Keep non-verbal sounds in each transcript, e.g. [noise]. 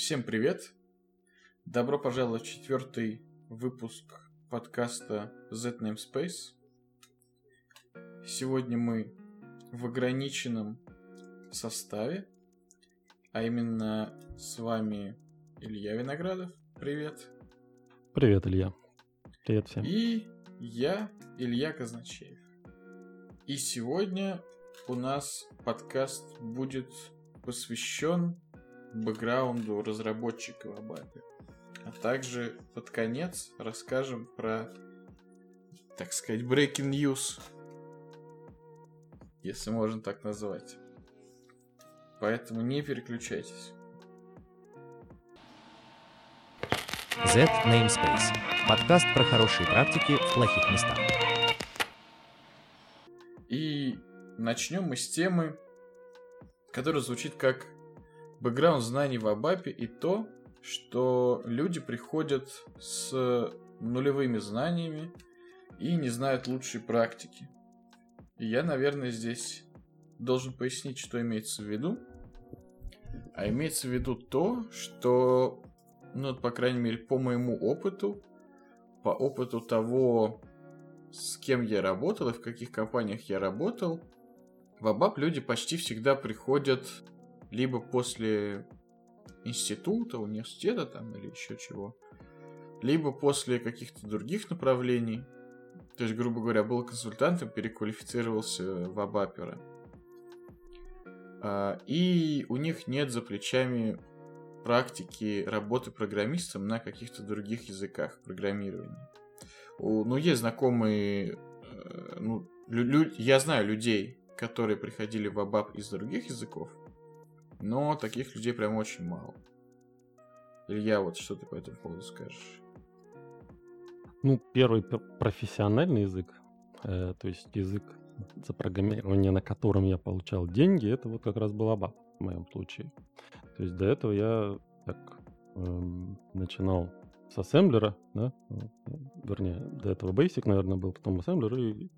Всем привет! Добро пожаловать в четвертый выпуск подкаста Z Namespace. Сегодня мы в ограниченном составе, а именно с вами Илья Виноградов. Привет! Привет, Илья. Привет всем. И я, Илья Казначеев. И сегодня у нас подкаст будет посвящен бэкграунду разработчика в Абапе. А также под конец расскажем про, так сказать, breaking news, если можно так назвать. Поэтому не переключайтесь. Z Namespace. Подкаст про хорошие практики в плохих местах. И начнем мы с темы, которая звучит как бэкграунд знаний в Абапе и то, что люди приходят с нулевыми знаниями и не знают лучшей практики. И я, наверное, здесь должен пояснить, что имеется в виду. А имеется в виду то, что, ну, по крайней мере, по моему опыту, по опыту того, с кем я работал и в каких компаниях я работал, в Абап люди почти всегда приходят либо после института, университета там или еще чего, либо после каких-то других направлений. То есть, грубо говоря, был консультантом, переквалифицировался в абапера. И у них нет за плечами практики работы программистом на каких-то других языках программирования. Ну, есть знакомые, э, ну, лю- я знаю людей, которые приходили в Абап из других языков, но таких людей прям очень мало. Илья, вот что ты по этому поводу скажешь? Ну, первый профессиональный язык, э, то есть язык за программирование, на котором я получал деньги, это вот как раз был ABAP в моем случае. То есть до этого я так э, начинал с ассемблера, да, вернее, до этого Basic, наверное, был, потом ассемблер, и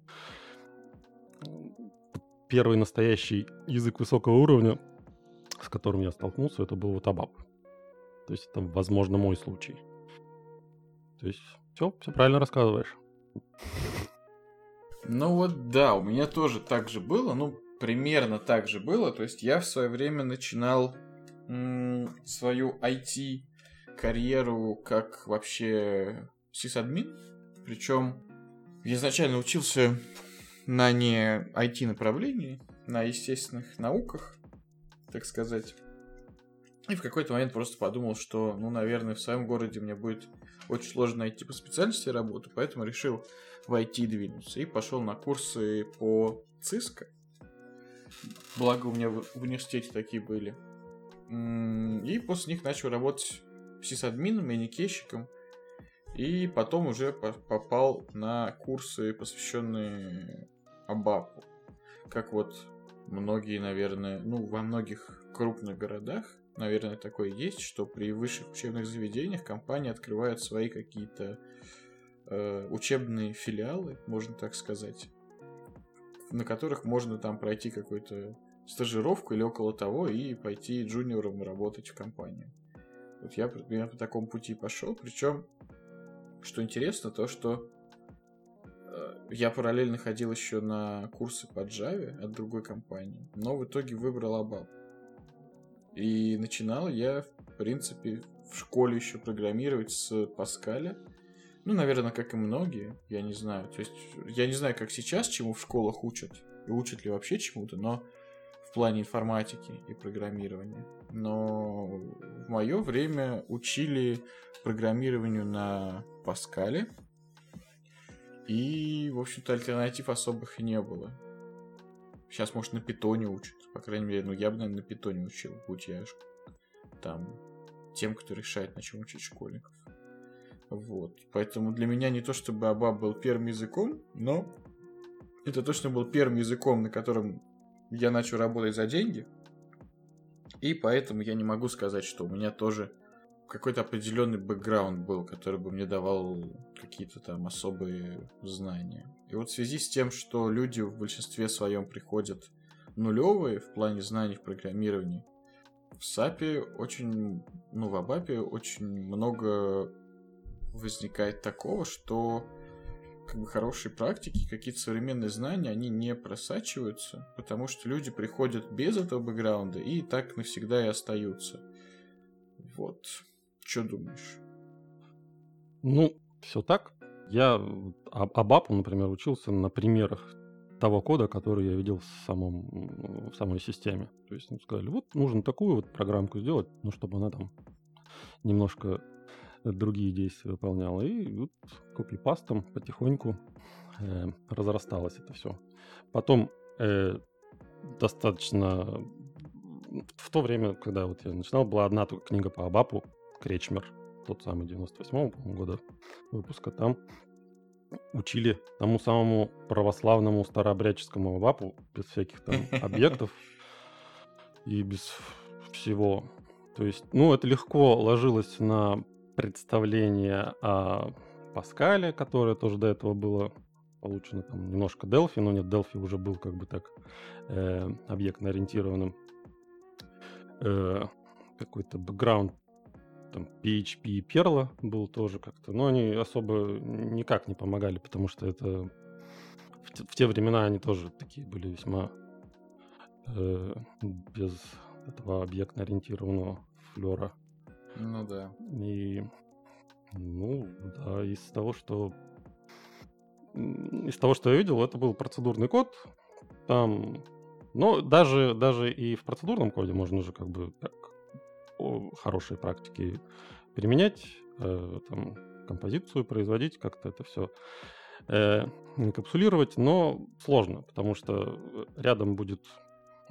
первый настоящий язык высокого уровня с которым я столкнулся, это был вот ABAP. То есть это, возможно, мой случай. То есть все, все правильно рассказываешь. Ну вот да, у меня тоже так же было, ну примерно так же было. То есть я в свое время начинал м- свою IT карьеру как вообще сисадмин. Причем я изначально учился на не IT направлении, на естественных науках так сказать. И в какой-то момент просто подумал, что, ну, наверное, в своем городе мне будет очень сложно найти по специальности работу, поэтому решил в IT двинуться и пошел на курсы по ЦИСКО. Благо у меня в университете такие были. И после них начал работать сисадмином, маникейщиком. И потом уже попал на курсы, посвященные Абапу. Как вот многие, наверное, ну, во многих крупных городах, наверное, такое есть, что при высших учебных заведениях компании открывают свои какие-то э, учебные филиалы, можно так сказать, на которых можно там пройти какую-то стажировку или около того и пойти джуниором работать в компанию. Вот я примерно по такому пути пошел, причем, что интересно, то, что я параллельно ходил еще на курсы по Java от другой компании, но в итоге выбрал ABAP. И начинал я, в принципе, в школе еще программировать с Паскаля. Ну, наверное, как и многие, я не знаю. То есть, я не знаю, как сейчас чему в школах учат, и учат ли вообще чему-то, но в плане информатики и программирования. Но в мое время учили программированию на Паскале, и, в общем-то, альтернатив особых и не было. Сейчас, может, на питоне учат. По крайней мере, ну, я бы, наверное, на питоне учил, будь я там тем, кто решает, на чем учить школьников. Вот. Поэтому для меня не то, чтобы Абаб был первым языком, но это точно был первым языком, на котором я начал работать за деньги. И поэтому я не могу сказать, что у меня тоже какой-то определенный бэкграунд был, который бы мне давал какие-то там особые знания. И вот в связи с тем, что люди в большинстве своем приходят нулевые в плане знаний в программировании, в САПе очень, ну, в Абапе очень много возникает такого, что как бы хорошие практики, какие-то современные знания, они не просачиваются, потому что люди приходят без этого бэкграунда и так навсегда и остаются. Вот. Что думаешь? Ну, все так. Я Абапу, например, учился на примерах того кода, который я видел в, самом, в самой системе. То есть сказали, вот нужно такую вот программку сделать, ну, чтобы она там немножко другие действия выполняла. И вот копипастом потихоньку э, разрасталось это все. Потом э, достаточно... В то время, когда вот я начинал, была одна только книга по Абапу, Кречмер, тот самый 98-го года выпуска. Там учили тому самому православному старообрядческому Абапу без всяких там [laughs] объектов и без всего. То есть, ну, это легко ложилось на представление о Паскале, которое тоже до этого было получено там немножко Delphi, но нет, Delphi уже был как бы так э, объектно-ориентированным. Э, какой-то бэкграунд там PHP и Perl был тоже как-то, но они особо никак не помогали, потому что это в, те, в те времена они тоже такие были весьма э, без этого объектно-ориентированного флера. Ну да. И, ну, да, из того, что из того, что я видел, это был процедурный код. Там, но даже, даже и в процедурном коде можно уже как бы как хорошие практики применять, э, там, композицию производить, как-то это все э, но сложно, потому что рядом будет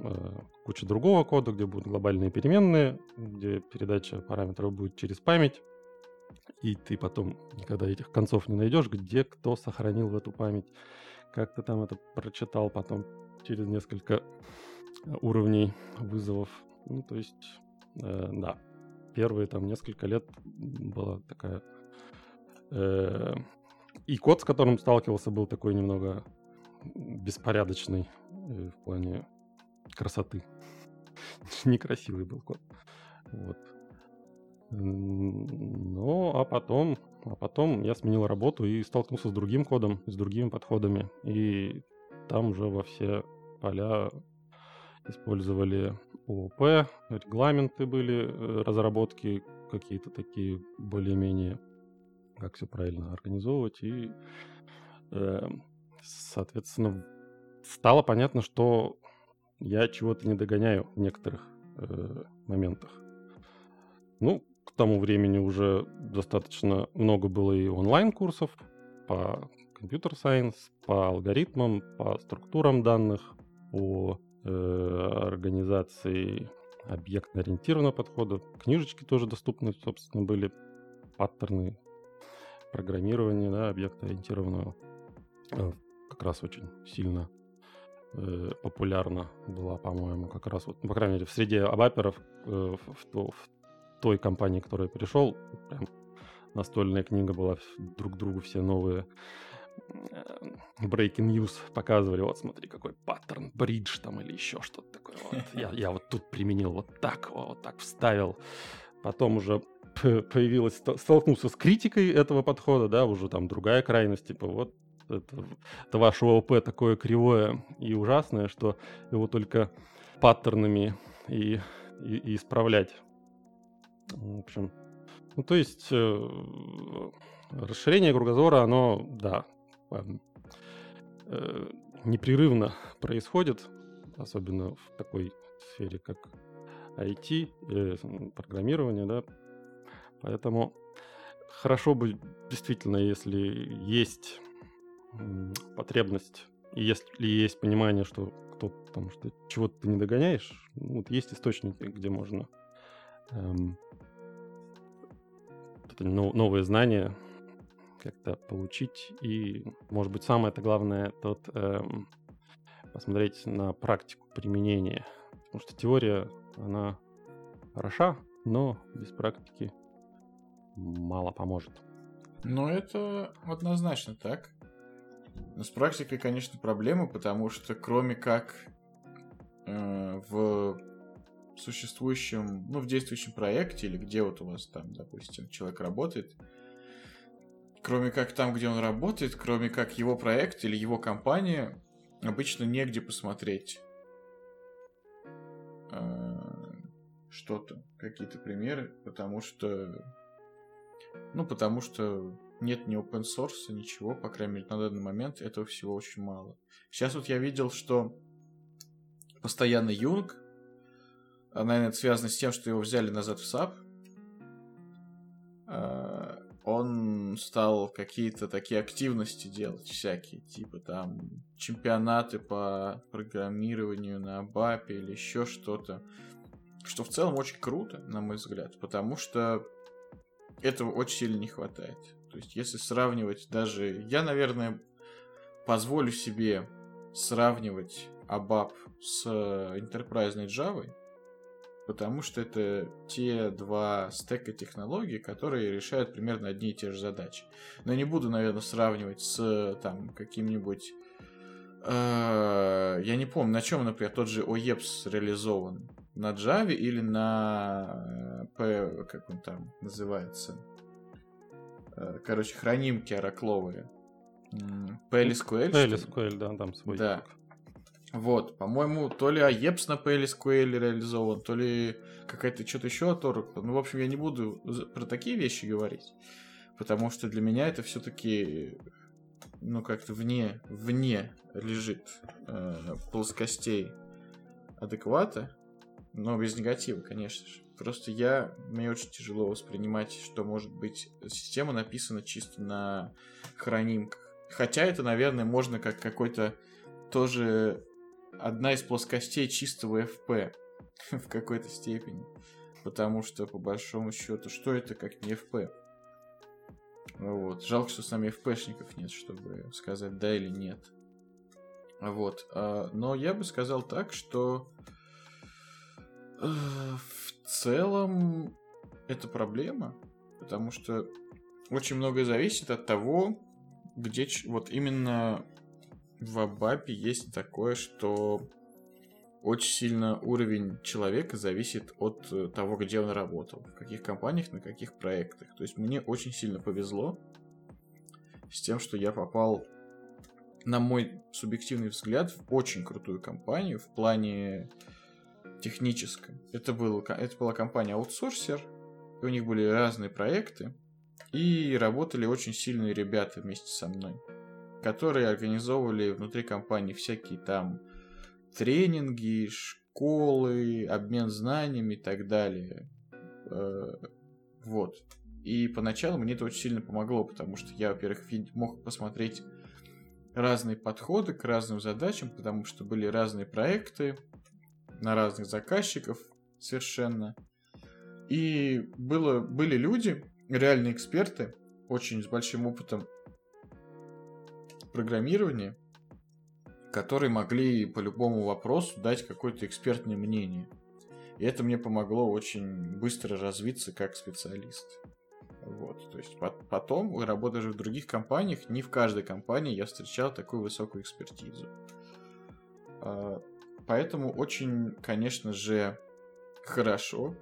Э, куча другого кода, где будут глобальные переменные, где передача параметров будет через память, и ты потом никогда этих концов не найдешь, где кто сохранил в эту память, как ты там это прочитал потом через несколько уровней вызовов. Ну, то есть, э, да, первые там несколько лет была такая... Э, и код, с которым сталкивался, был такой немного беспорядочный э, в плане красоты. [laughs] Некрасивый был код. Вот. Ну, а потом, а потом я сменил работу и столкнулся с другим кодом, с другими подходами. И там уже во все поля использовали ООП, регламенты были, э, разработки какие-то такие более-менее, как все правильно организовывать. И, э, соответственно, стало понятно, что я чего-то не догоняю в некоторых э, моментах. Ну, к тому времени уже достаточно много было и онлайн-курсов по компьютер-сайенс, по алгоритмам, по структурам данных, по организации объектно-ориентированного подхода. Книжечки тоже доступны, собственно, были паттерны программирования да, объектно-ориентированного. Э, как раз очень сильно э, популярна была, по-моему, как раз вот, по крайней мере, в среде абаперов э, в, в, в той компании, к которой пришел, прям настольная книга была, друг другу все новые э, breaking news показывали, вот смотри, какой паттерн, бридж там или еще что-то такое. Вот. Я, я вот тут применил вот так, вот так вставил. Потом уже появилась, столкнулся с критикой этого подхода, да, уже там другая крайность, типа вот это, это ваше ООП такое кривое и ужасное, что его только паттернами и, и, и исправлять. В общем, ну то есть э, расширение кругозора, оно, да, э, э, непрерывно происходит, особенно в такой сфере, как IT, программирование, да. Поэтому хорошо бы действительно, если есть потребность, и если есть понимание, что кто-то там что чего-то ты не догоняешь, ну, вот есть источники, где можно эм, новые знания как-то получить. И, может быть, самое это главное, тот эм, посмотреть на практику применения. Потому что теория, она хороша, но без практики мало поможет. Ну, это однозначно так. Но с практикой, конечно, проблема, потому что кроме как э, в существующем, ну, в действующем проекте, или где вот у вас там, допустим, человек работает, кроме как там, где он работает, кроме как его проект или его компания, обычно негде посмотреть э, что-то, какие-то примеры, потому что, ну, потому что нет ни open source, ничего, по крайней мере, на данный момент этого всего очень мало. Сейчас вот я видел, что постоянно Юнг, наверное, это связано с тем, что его взяли назад в SAP, он стал какие-то такие активности делать всякие, типа там чемпионаты по программированию на БАПе или еще что-то, что в целом очень круто, на мой взгляд, потому что этого очень сильно не хватает. То есть, если сравнивать даже... Я, наверное, позволю себе сравнивать ABAP с Enterprise Java, потому что это те два стека технологий, которые решают примерно одни и те же задачи. Но не буду, наверное, сравнивать с там каким-нибудь... Э, я не помню, на чем, например, тот же OEPS реализован. На Java или на... P, как он там называется? Э, короче, хранимки оракловые. PLSQL. PLSQL, да, там свой. Да. Вот, по-моему, то ли AEPS на PLSQL реализован, то ли какая-то что-то еще от Oracle. Ну, в общем, я не буду про такие вещи говорить, потому что для меня это все-таки, ну, как-то вне, вне лежит э, плоскостей адеквата, но без негатива, конечно же. Просто я, мне очень тяжело воспринимать, что, может быть, система написана чисто на хранимках. Хотя это, наверное, можно как какой-то тоже одна из плоскостей чистого FP [laughs] в какой-то степени. Потому что, по большому счету, что это как не FP? Вот. Жалко, что с нами FP-шников нет, чтобы сказать да или нет. Вот. А, но я бы сказал так, что э, целом это проблема, потому что очень многое зависит от того, где вот именно в Абапе есть такое, что очень сильно уровень человека зависит от э, того, где он работал, в каких компаниях, на каких проектах. То есть мне очень сильно повезло с тем, что я попал, на мой субъективный взгляд, в очень крутую компанию в плане техническом. Это, был, это была компания аутсорсер, у них были разные проекты, и работали очень сильные ребята вместе со мной, которые организовывали внутри компании всякие там тренинги, школы, обмен знаниями и так далее. Э, вот. И поначалу мне это очень сильно помогло, потому что я, во-первых, мог посмотреть разные подходы к разным задачам, потому что были разные проекты, на разных заказчиков совершенно. И было, были люди, реальные эксперты, очень с большим опытом программирования, которые могли по любому вопросу дать какое-то экспертное мнение. И это мне помогло очень быстро развиться как специалист. Вот, то есть потом, работая же в других компаниях, не в каждой компании я встречал такую высокую экспертизу. А, Поэтому очень, конечно же, хорошо,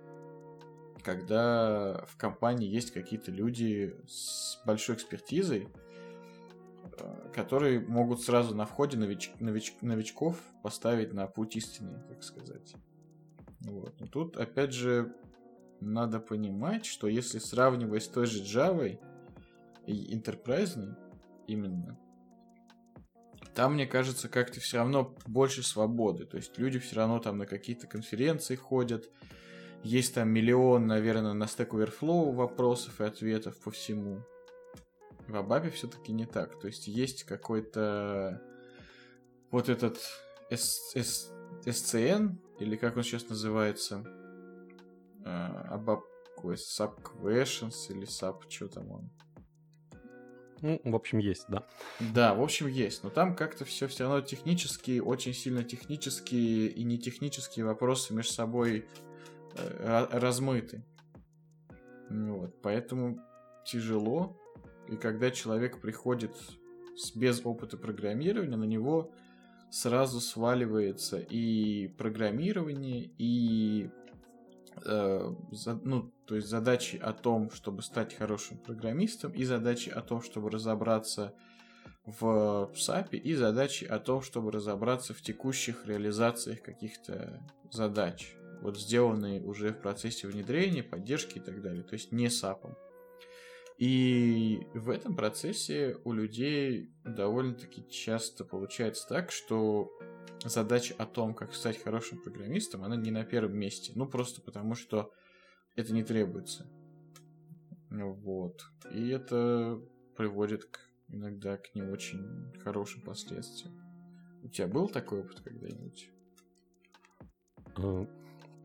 когда в компании есть какие-то люди с большой экспертизой, которые могут сразу на входе нович... Нович... новичков поставить на путь истины, так сказать. Вот. Но тут, опять же, надо понимать, что если сравнивать с той же Java и Enterprise, именно, там, мне кажется, как-то все равно больше свободы. То есть люди все равно там на какие-то конференции ходят. Есть там миллион, наверное, на Stack Overflow вопросов и ответов по всему. В Абабе все-таки не так. То есть есть какой-то вот этот SCN, или как он сейчас называется, Абаб какой Sub Questions или Sub, что там он. Ну, в общем, есть, да. Да, в общем, есть. Но там как-то все все равно технические, очень сильно технические и не технические вопросы между собой э, размыты. Вот, поэтому тяжело. И когда человек приходит с, без опыта программирования, на него сразу сваливается и программирование, и э, за, ну, то есть задачи о том, чтобы стать хорошим программистом, и задачи о том, чтобы разобраться в SAP, и задачи о том, чтобы разобраться в текущих реализациях каких-то задач, вот сделанные уже в процессе внедрения, поддержки и так далее, то есть не SAP. И в этом процессе у людей довольно-таки часто получается так, что задача о том, как стать хорошим программистом, она не на первом месте. Ну, просто потому что это не требуется. Вот. И это приводит к, иногда к не очень хорошим последствиям. У тебя был такой опыт когда-нибудь? Э,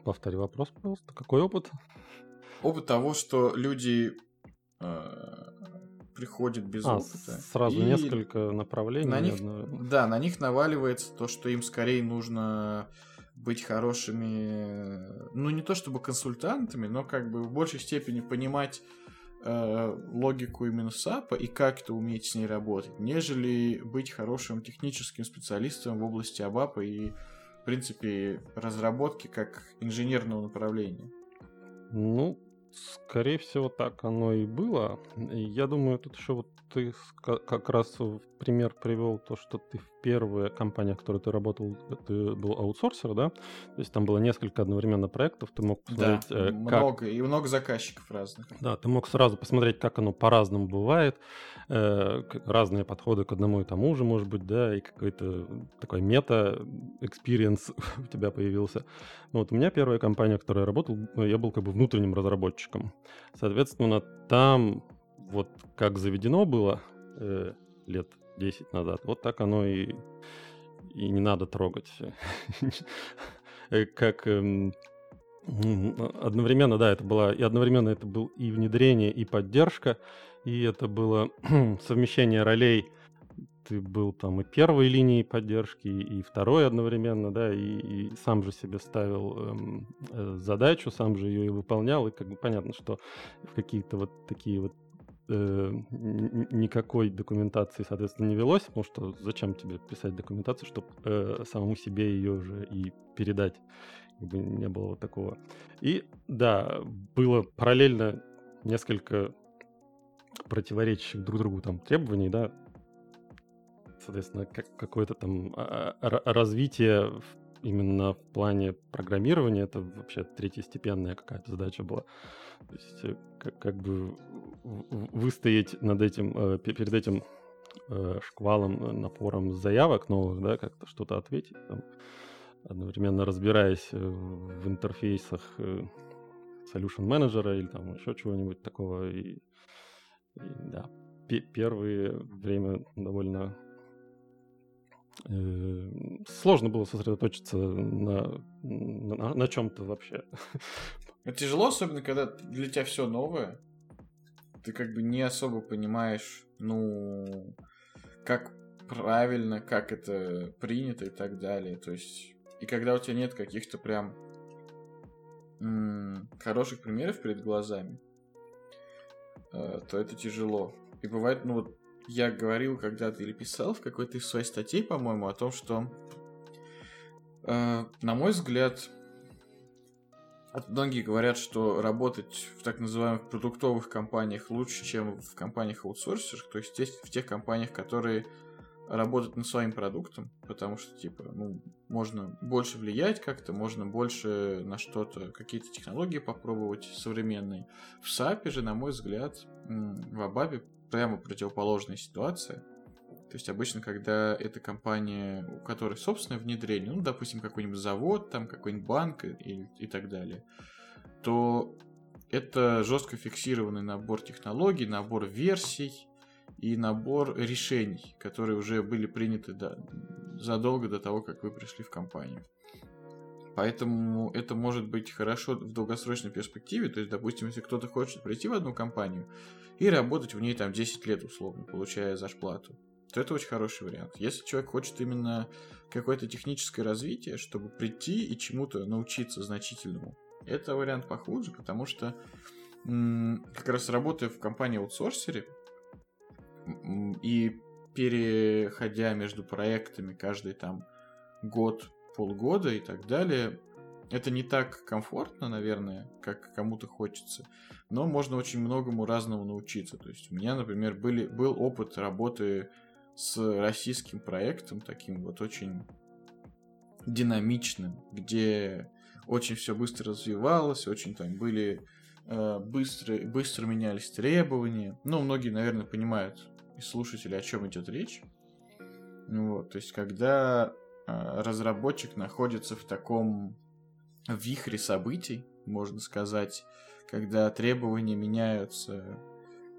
повтори вопрос, пожалуйста. Какой опыт? Опыт того, что люди э, приходят без а, опыта. Сразу и несколько направлений. На них, да, на них наваливается то, что им скорее нужно быть хорошими, ну не то чтобы консультантами, но как бы в большей степени понимать э, логику именно САПа и как это уметь с ней работать, нежели быть хорошим техническим специалистом в области АБАПа и, в принципе, разработки как инженерного направления. Ну, Скорее всего, так оно и было. Я думаю, тут еще вот ты как раз в пример привел то, что ты в первая компания, в которой ты работал, ты был аутсорсер, да? То есть там было несколько одновременно проектов, ты мог посмотреть... Да, как... много, и много заказчиков разных. Да, ты мог сразу посмотреть, как оно по-разному бывает, э, разные подходы к одному и тому же, может быть, да, и какой-то такой meta-experience [laughs] у тебя появился. Ну, вот у меня первая компания, в которой я работал, я был как бы внутренним разработчиком. Соответственно, там вот как заведено было э, лет 10 назад, вот так оно и, и не надо трогать. [laughs] Э, как эм, одновременно, да, это было, и одновременно это был и внедрение, и поддержка, и это было [clears throat] совмещение ролей. Ты был там и первой линией поддержки, и второй одновременно, да, и, и сам же себе ставил эм, э, задачу, сам же ее и выполнял, и как бы понятно, что в какие-то вот такие вот э, никакой документации, соответственно, не велось, потому что зачем тебе писать документацию, чтобы э, самому себе ее уже и передать, как бы не было вот такого. И да, было параллельно несколько противоречащих друг другу там требований, да, соответственно, как, какое-то там а, а, развитие именно в плане программирования, это вообще третьестепенная какая-то задача была. То есть э, как, как бы выстоять над этим, э, перед этим э, шквалом, напором заявок новых, да, как-то что-то ответить, там, одновременно разбираясь в интерфейсах solution менеджера или там еще чего-нибудь такого. И, и да, первое время довольно э, сложно было сосредоточиться на, на, на чем-то вообще. Тяжело, особенно когда для тебя все новое. Ты как бы не особо понимаешь, ну, как правильно, как это принято и так далее. То есть, и когда у тебя нет каких-то прям м- хороших примеров перед глазами, то это тяжело. И бывает, ну вот я говорил когда-то или писал в какой-то из своих статей, по-моему, о том, что, э, на мой взгляд, Многие говорят, что работать в так называемых продуктовых компаниях лучше, чем в компаниях аутсорсерах, то есть в тех компаниях, которые работают над своим продуктом, потому что, типа, ну, можно больше влиять как-то, можно больше на что-то, какие-то технологии попробовать современные. В SAP же, на мой взгляд, в Абабе прямо противоположная ситуация – то есть обычно, когда это компания, у которой собственное внедрение, ну, допустим, какой-нибудь завод, там какой-нибудь банк и, и так далее, то это жестко фиксированный набор технологий, набор версий и набор решений, которые уже были приняты до, задолго до того, как вы пришли в компанию. Поэтому это может быть хорошо в долгосрочной перспективе. То есть, допустим, если кто-то хочет прийти в одну компанию и работать в ней там 10 лет условно, получая зарплату, то это очень хороший вариант. Если человек хочет именно какое-то техническое развитие, чтобы прийти и чему-то научиться значительному, это вариант похуже, потому что как раз работая в компании аутсорсере и переходя между проектами каждый там год, полгода и так далее, это не так комфортно, наверное, как кому-то хочется, но можно очень многому разному научиться. То есть у меня, например, были, был опыт работы с российским проектом, таким вот очень динамичным, где очень все быстро развивалось, очень там были э, быстро, быстро менялись требования. Ну, многие, наверное, понимают и слушатели, о чем идет речь. Вот, то есть, когда э, разработчик находится в таком вихре событий, можно сказать, когда требования меняются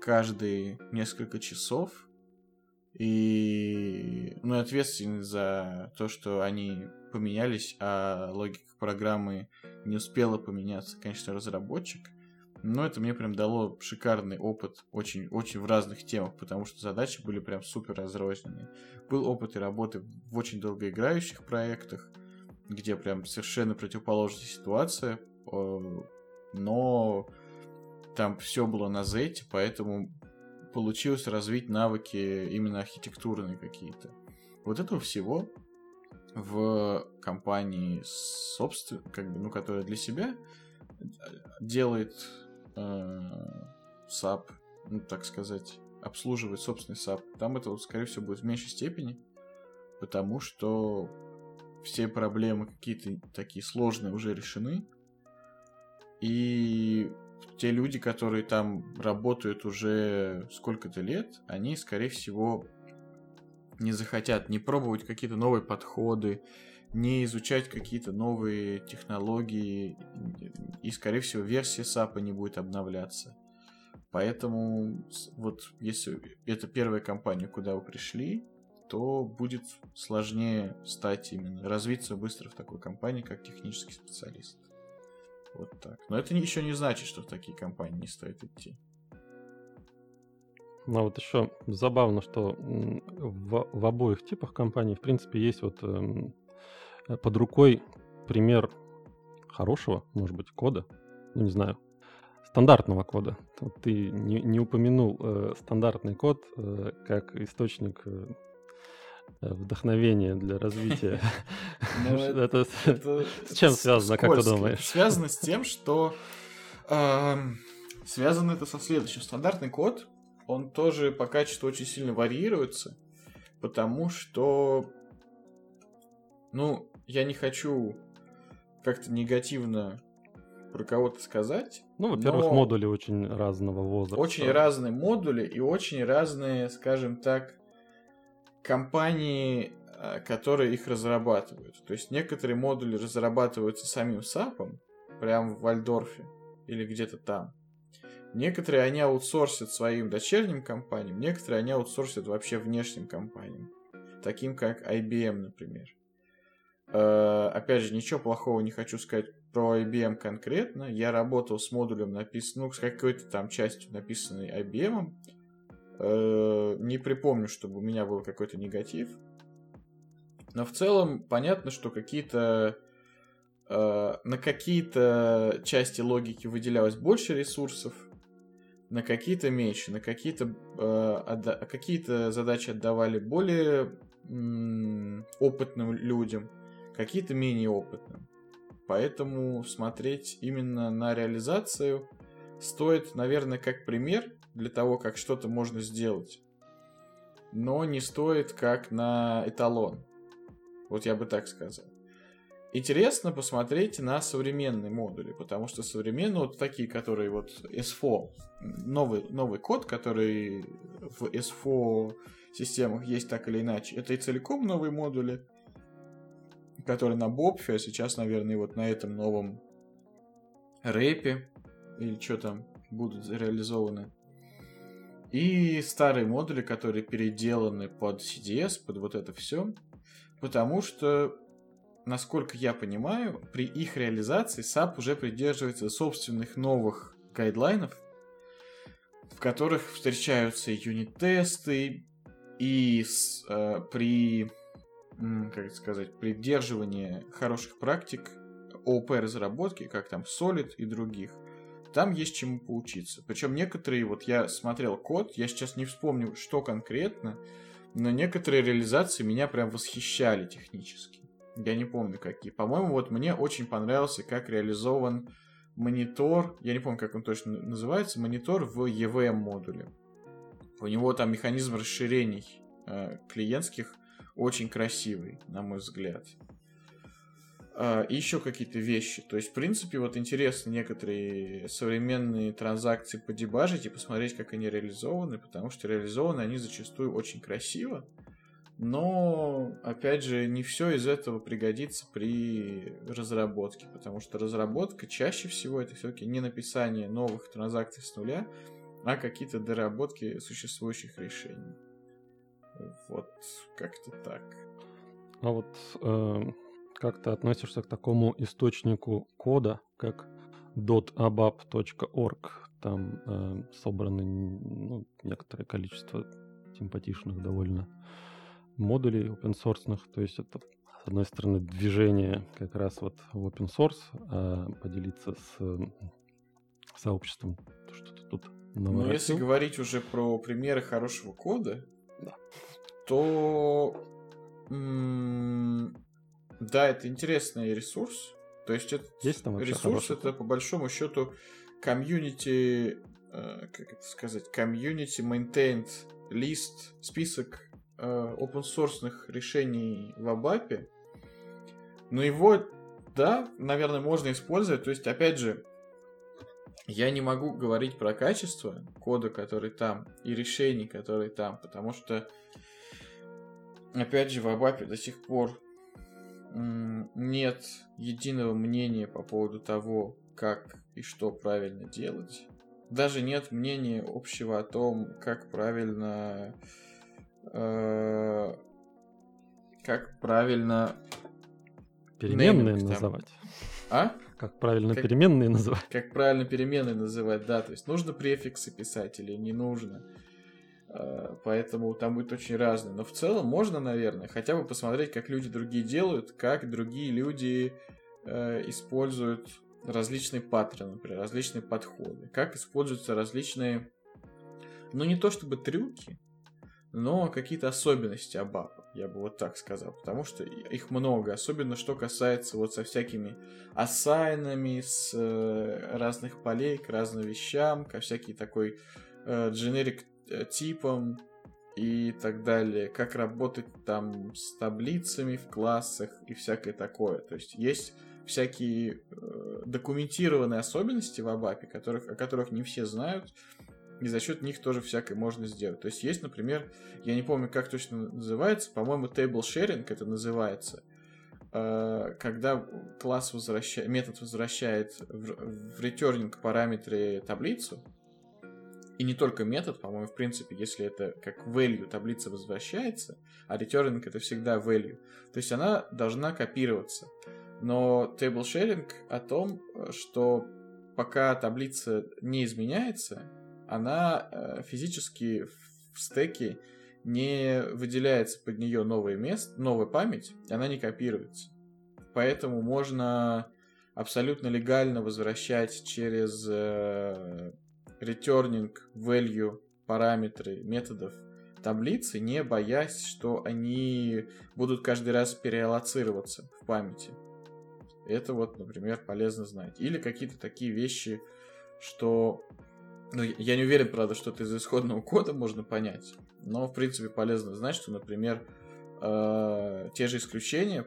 каждые несколько часов, и ну, ответственны за то, что они поменялись, а логика программы не успела поменяться, конечно, разработчик. Но это мне прям дало шикарный опыт очень, очень в разных темах, потому что задачи были прям супер разрозненные. Был опыт и работы в очень долгоиграющих проектах, где прям совершенно противоположная ситуация, но там все было на Z, поэтому получилось развить навыки именно архитектурные какие-то. Вот этого всего в компании собственно, как бы, ну, которая для себя делает э, SAP, ну, так сказать, обслуживает собственный SAP, там это, скорее всего, будет в меньшей степени, потому что все проблемы какие-то такие сложные уже решены, и те люди, которые там работают уже сколько-то лет, они, скорее всего, не захотят не пробовать какие-то новые подходы, не изучать какие-то новые технологии, и, скорее всего, версия SAP не будет обновляться. Поэтому вот если это первая компания, куда вы пришли, то будет сложнее стать именно, развиться быстро в такой компании, как технический специалист. Вот так. Но это еще не значит, что в такие компании не стоит идти. Ну, а вот еще забавно, что в, в обоих типах компаний, в принципе, есть вот э, под рукой пример хорошего, может быть, кода, ну, не знаю, стандартного кода. Ты не, не упомянул э, стандартный код э, как источник э, вдохновения для развития. [laughs] Ну, [laughs] это с чем связано, как ты думаешь? Связано с тем, что связано это со следующим. Стандартный код он тоже по качеству очень сильно варьируется, потому что, ну, я не хочу как-то негативно про кого-то сказать. Ну, во-первых, модули очень разного возраста. Очень разные модули и очень разные, скажем так, компании, а, которые их разрабатывают. То есть некоторые модули разрабатываются самим САПом, прямо в Вальдорфе или где-то там. Некоторые они аутсорсят своим дочерним компаниям, некоторые они аутсорсят вообще внешним компаниям, таким как IBM, например. Э, опять же, ничего плохого не хочу сказать про IBM конкретно. Я работал с модулем, написанным, ну, с какой-то там частью, написанной IBM. Э, не припомню, чтобы у меня был какой-то негатив. Но в целом понятно, что какие-то э, на какие-то части логики выделялось больше ресурсов, на какие-то меньше, на какие-то какие-то задачи отдавали более опытным людям, какие-то менее опытным. Поэтому смотреть именно на реализацию стоит, наверное, как пример для того, как что-то можно сделать. Но не стоит как на эталон. Вот я бы так сказал интересно посмотреть на современные модули, потому что современные вот такие, которые вот S4, новый, новый код, который в S4 системах есть так или иначе, это и целиком новые модули, которые на Бобфе, а сейчас, наверное, вот на этом новом рэпе, или что там будут реализованы. И старые модули, которые переделаны под CDS, под вот это все. Потому что насколько я понимаю, при их реализации SAP уже придерживается собственных новых гайдлайнов, в которых встречаются юнит-тесты, и с, э, при, как сказать, придерживании хороших практик ООП разработки, как там Solid и других, там есть чему поучиться. Причем некоторые, вот я смотрел код, я сейчас не вспомню, что конкретно, но некоторые реализации меня прям восхищали технически. Я не помню какие. По-моему, вот мне очень понравился, как реализован монитор, я не помню, как он точно называется, монитор в EVM модуле. У него там механизм расширений э, клиентских очень красивый, на мой взгляд. Э, и еще какие-то вещи. То есть, в принципе, вот интересно некоторые современные транзакции подебажить и посмотреть, как они реализованы, потому что реализованы они зачастую очень красиво. Но, опять же, не все из этого пригодится при разработке, потому что разработка чаще всего это все-таки не написание новых транзакций с нуля, а какие-то доработки существующих решений. Вот как-то так. А вот э, как ты относишься к такому источнику кода, как .abap.org? Там э, собраны ну, некоторое количество симпатичных довольно модулей open source. То есть это, с одной стороны, движение как раз вот в open source, а поделиться с сообществом, что-то тут Ну, если говорить уже про примеры хорошего кода, да. то да, это интересный ресурс. То есть этот есть там ресурс это по большому счету комьюнити, э, как это сказать, комьюнити maintained лист, список э, open source решений в Абапе, но его, да, наверное, можно использовать. То есть, опять же, я не могу говорить про качество кода, который там, и решений, которые там, потому что, опять же, в Абапе до сих пор нет единого мнения по поводу того, как и что правильно делать. Даже нет мнения общего о том, как правильно Э, как правильно переменные называть. А? Как правильно как, переменные называть. Как правильно переменные называть, да. То есть нужно префиксы писать или не нужно. Э, поэтому там будет очень разное. Но в целом можно, наверное, хотя бы посмотреть, как люди другие делают, как другие люди э, используют различные паттерны, например, различные подходы, как используются различные, ну не то чтобы трюки, но какие-то особенности Абапа, я бы вот так сказал, потому что их много, особенно что касается вот со всякими ассайнами, с э, разных полей к разным вещам, ко всякий такой э, generic э, типам и так далее, как работать там с таблицами в классах и всякое такое. То есть есть всякие э, документированные особенности в Абапе, которых, о которых не все знают, и за счет них тоже всякое можно сделать. То есть есть, например, я не помню, как точно называется, по-моему, table sharing это называется, э, когда класс возвращает, метод возвращает в, в returning параметре таблицу, и не только метод, по-моему, в принципе, если это как value таблица возвращается, а returning это всегда value, то есть она должна копироваться. Но table sharing о том, что пока таблица не изменяется, она э, физически в стеке не выделяется под нее новое место, новая память, она не копируется. Поэтому можно абсолютно легально возвращать через э, returning value параметры методов таблицы, не боясь, что они будут каждый раз переаллоцироваться в памяти. Это вот, например, полезно знать. Или какие-то такие вещи, что ну, я не уверен, правда, что это из исходного кода можно понять. Но, в принципе, полезно знать, что, например, э, те же исключения,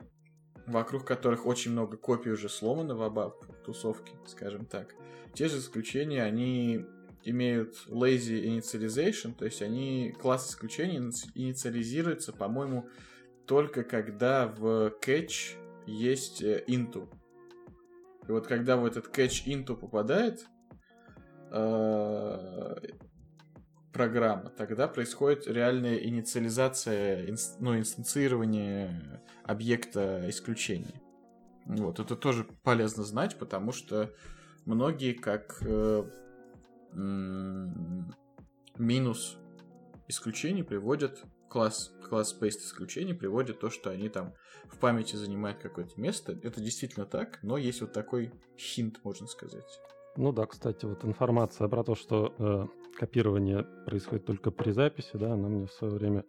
вокруг которых очень много копий уже сломано в ABAP тусовке, скажем так. Те же исключения, они имеют lazy initialization, то есть они, класс исключений инициализируется, по-моему, только когда в catch есть э, into. И вот когда в этот catch into попадает, э, программа, тогда происходит реальная инициализация, ну, инстанцирование объекта исключения. Вот, это тоже полезно знать, потому что многие как э, минус исключений приводят класс, класс based исключений приводит то, что они там в памяти занимают какое-то место. Это действительно так, но есть вот такой хинт, можно сказать. Ну да, кстати, вот информация про то, что э, копирование происходит только при записи, да, она мне в свое время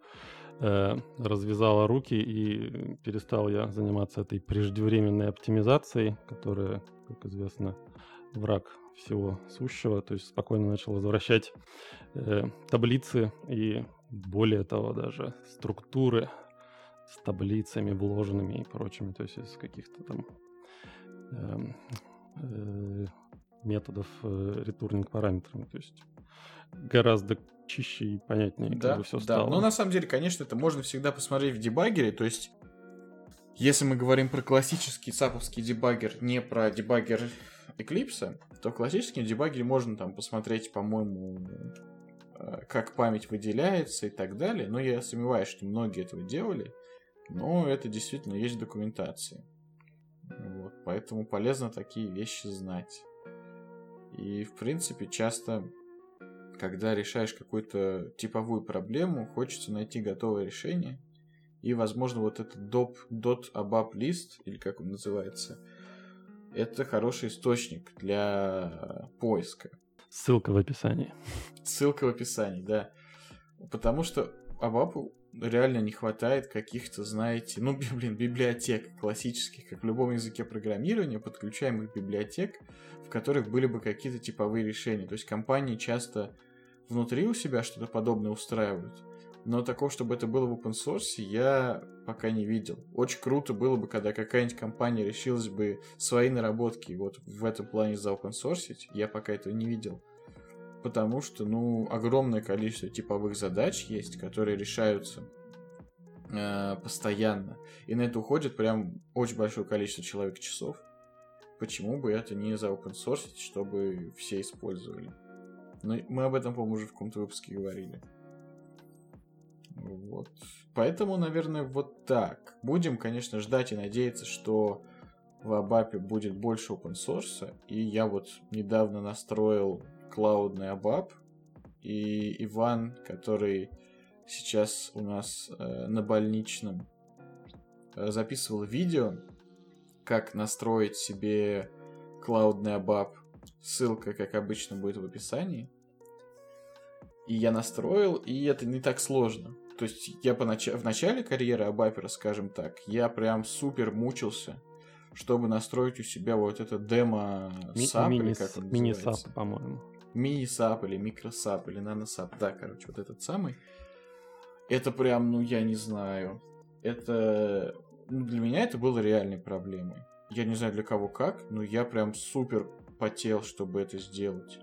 э, развязала руки и перестал я заниматься этой преждевременной оптимизацией, которая, как известно, враг всего сущего. То есть спокойно начал возвращать э, таблицы и более того даже структуры с таблицами вложенными и прочими, то есть из каких-то там э, э, методов э, ретурнинг параметрами. То есть гораздо чище и понятнее да, как бы все да. стало. Но на самом деле, конечно, это можно всегда посмотреть в дебагере. То есть, если мы говорим про классический саповский дебагер, не про дебагер Eclipse, то в классическом можно там посмотреть, по-моему, э, как память выделяется и так далее. Но я сомневаюсь, что многие этого делали. Но это действительно есть в документации. Вот, поэтому полезно такие вещи знать. И, в принципе, часто когда решаешь какую-то типовую проблему, хочется найти готовое решение. И, возможно, вот этот dop, dot abap list, или как он называется, это хороший источник для поиска. Ссылка в описании. Ссылка в описании, да. Потому что Абапу реально не хватает каких-то, знаете, ну, [laughs] блин, библиотек классических, как в любом языке программирования, подключаемых библиотек, которых были бы какие-то типовые решения. То есть компании часто внутри у себя что-то подобное устраивают. Но такого, чтобы это было в open source, я пока не видел. Очень круто было бы, когда какая-нибудь компания решилась бы свои наработки вот в этом плане за open source. Я пока этого не видел. Потому что, ну, огромное количество типовых задач есть, которые решаются э, постоянно. И на это уходит прям очень большое количество человек часов. Почему бы это не за open source, чтобы все использовали? Но ну, мы об этом, по-моему, уже в каком-то выпуске говорили. Вот. Поэтому, наверное, вот так. Будем, конечно, ждать и надеяться, что в Абапе будет больше open source. И я вот недавно настроил клаудный Абап. И Иван, который сейчас у нас э, на больничном, э, записывал видео, как настроить себе клаудный Абап Ссылка, как обычно, будет в описании. И я настроил, и это не так сложно. То есть я понач... в начале карьеры Абапера, скажем так, я прям супер мучился, чтобы настроить у себя вот это демо сап, или как он Мини-сап, по-моему. Мини-сап или микросап или наносап, да, короче, вот этот самый. Это прям, ну, я не знаю. Это... Ну, для меня это было реальной проблемой. Я не знаю для кого как, но я прям супер потел, чтобы это сделать.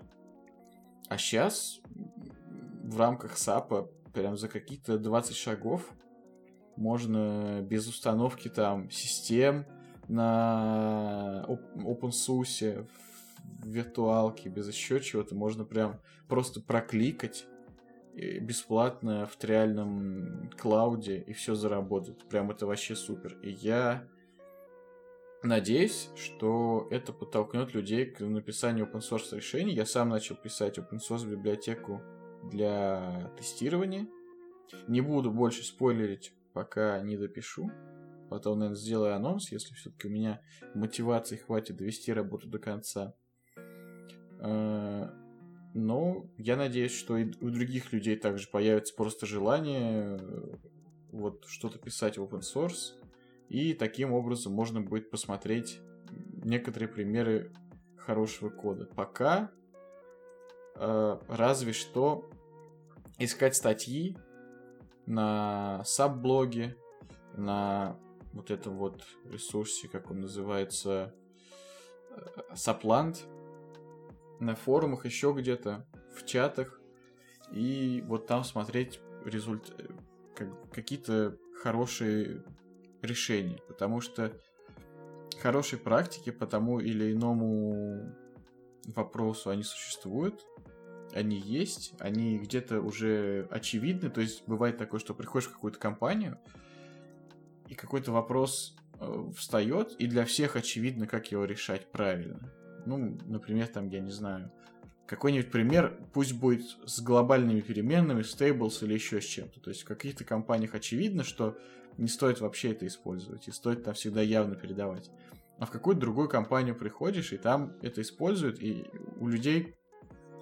А сейчас в рамках САПа прям за какие-то 20 шагов можно без установки там систем на OpenSUSE, в виртуалке, без еще чего-то, можно прям просто прокликать бесплатно в триальном клауде и все заработает. Прям это вообще супер. И я Надеюсь, что это подтолкнет людей к написанию open source решений. Я сам начал писать open source библиотеку для тестирования. Не буду больше спойлерить, пока не допишу. Потом, наверное, сделаю анонс, если все-таки у меня мотивации хватит довести работу до конца. Э, но я надеюсь, что и у других людей также появится просто желание э, вот что-то писать в open source и таким образом можно будет посмотреть некоторые примеры хорошего кода. Пока э, разве что искать статьи на сабблоге, на вот этом вот ресурсе, как он называется, Сапланд, на форумах еще где-то, в чатах, и вот там смотреть результ... какие-то хорошие решений, потому что хорошие практики по тому или иному вопросу они существуют, они есть, они где-то уже очевидны, то есть бывает такое, что приходишь в какую-то компанию, и какой-то вопрос э, встает, и для всех очевидно, как его решать правильно. Ну, например, там, я не знаю, какой-нибудь пример, пусть будет с глобальными переменными, стейблс или еще с чем-то. То есть в каких-то компаниях очевидно, что не стоит вообще это использовать, и стоит там всегда явно передавать. А в какую-то другую компанию приходишь, и там это используют, и у людей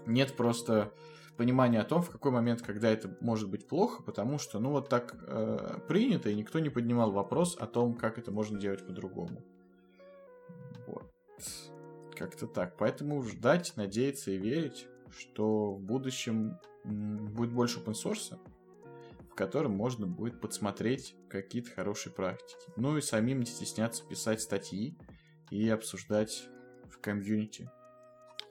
нет просто понимание о том, в какой момент, когда это может быть плохо, потому что, ну, вот так э, принято, и никто не поднимал вопрос о том, как это можно делать по-другому. Вот. Как-то так. Поэтому ждать, надеяться и верить, что в будущем будет больше open source, в котором можно будет подсмотреть какие-то хорошие практики. Ну и самим не стесняться писать статьи и обсуждать в комьюнити.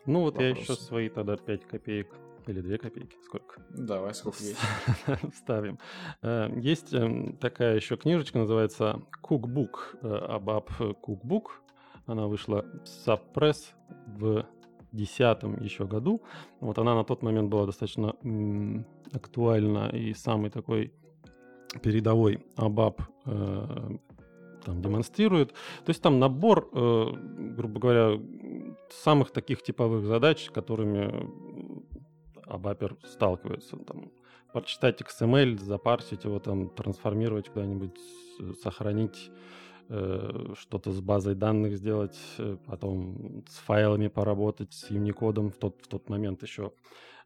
Ну вот вопросы. я еще свои тогда 5 копеек или 2 копейки, сколько? Давай, сколько есть. [laughs] Вставим. Э, есть эм, такая еще книжечка, называется Cookbook, Abab э, Cookbook. Она вышла в Subpress в десятом еще году. Вот она на тот момент была достаточно актуальна и самый такой передовой абаб э, там демонстрирует. То есть там набор, э, грубо говоря, самых таких типовых задач, которыми абапер сталкивается. Там, прочитать XML, запарсить его, там, трансформировать куда-нибудь, сохранить э, что-то с базой данных сделать, э, потом с файлами поработать, с Unicode. В тот, в тот момент еще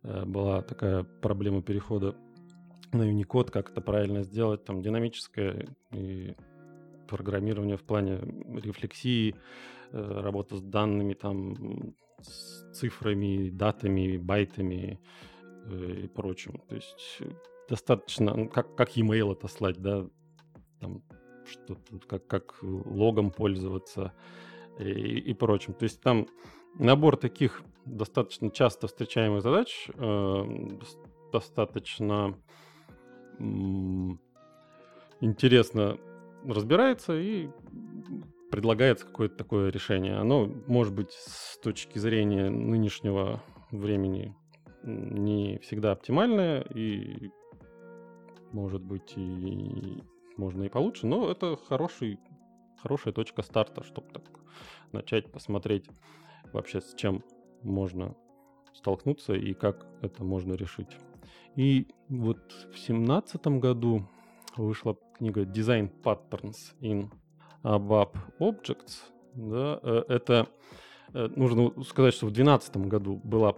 э, была такая проблема перехода на Unicode, как это правильно сделать, там динамическое и программирование в плане рефлексии, э, работа с данными, там, с цифрами, датами, байтами э, и прочим. То есть достаточно, ну, как, как e-mail отослать, да, там, что-то, как, как логом пользоваться и, и прочим. То есть там набор таких достаточно часто встречаемых задач, э, достаточно интересно разбирается и предлагается какое-то такое решение. Оно, может быть, с точки зрения нынешнего времени не всегда оптимальное, и может быть и можно и получше, но это хороший, хорошая точка старта, чтобы так начать посмотреть вообще с чем можно столкнуться и как это можно решить. И вот в семнадцатом году вышла книга Design Patterns in ABAP Objects. Да, э, это э, нужно сказать, что в 2012 году была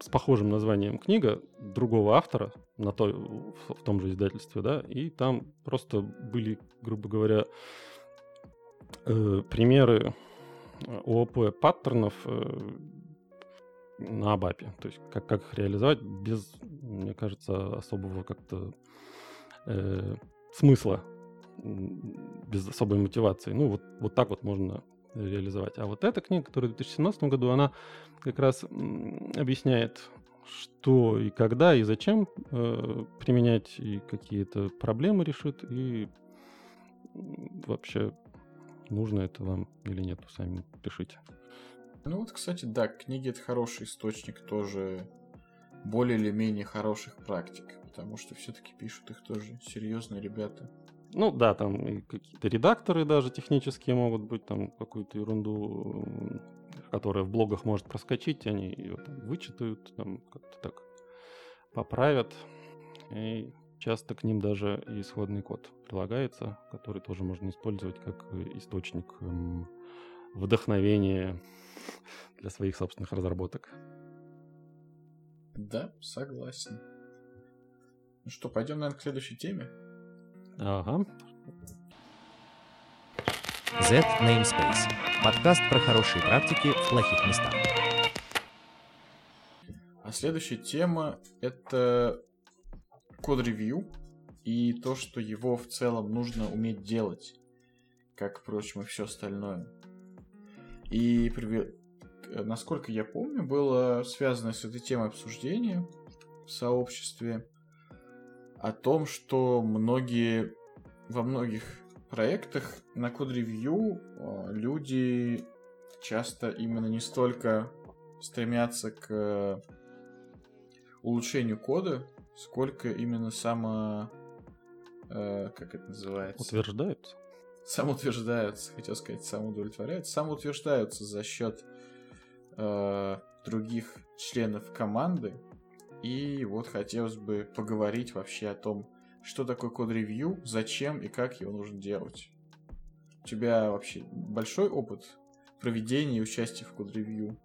с похожим названием книга другого автора на той, в, том же издательстве, да, и там просто были, грубо говоря, э, примеры ООП паттернов э, на Абапе, то есть как, как их реализовать без, мне кажется, особого как-то э, смысла, без особой мотивации. Ну, вот, вот так вот можно реализовать. А вот эта книга, которая в 2017 году, она как раз объясняет, что и когда, и зачем э, применять, и какие-то проблемы решит, и вообще нужно это вам или нет, сами пишите. Ну вот, кстати, да, книги это хороший источник тоже более или менее хороших практик потому что все-таки пишут их тоже серьезные ребята. Ну да, там и какие-то редакторы даже технические могут быть, там какую-то ерунду, которая в блогах может проскочить, они ее там вычитают, там как-то так поправят. И часто к ним даже исходный код прилагается, который тоже можно использовать как источник эм, вдохновения [laughs] для своих собственных разработок. Да, согласен. Ну что, пойдем, наверное, к следующей теме? Ага. Z Namespace. Подкаст про хорошие практики в плохих местах. А следующая тема — это код-ревью и то, что его в целом нужно уметь делать, как, впрочем, и все остальное. И насколько я помню, было связано с этой темой обсуждение в сообществе о том, что многие во многих проектах на код-ревью а, люди часто именно не столько стремятся к улучшению кода, сколько именно само... Э, как это называется? Утверждаются. Самоутверждаются, хотел сказать, самоудовлетворяются. Самоутверждаются за счет э, других членов команды, и вот хотелось бы поговорить вообще о том, что такое код-ревью, зачем и как его нужно делать. У тебя вообще большой опыт проведения и участия в код-ревью?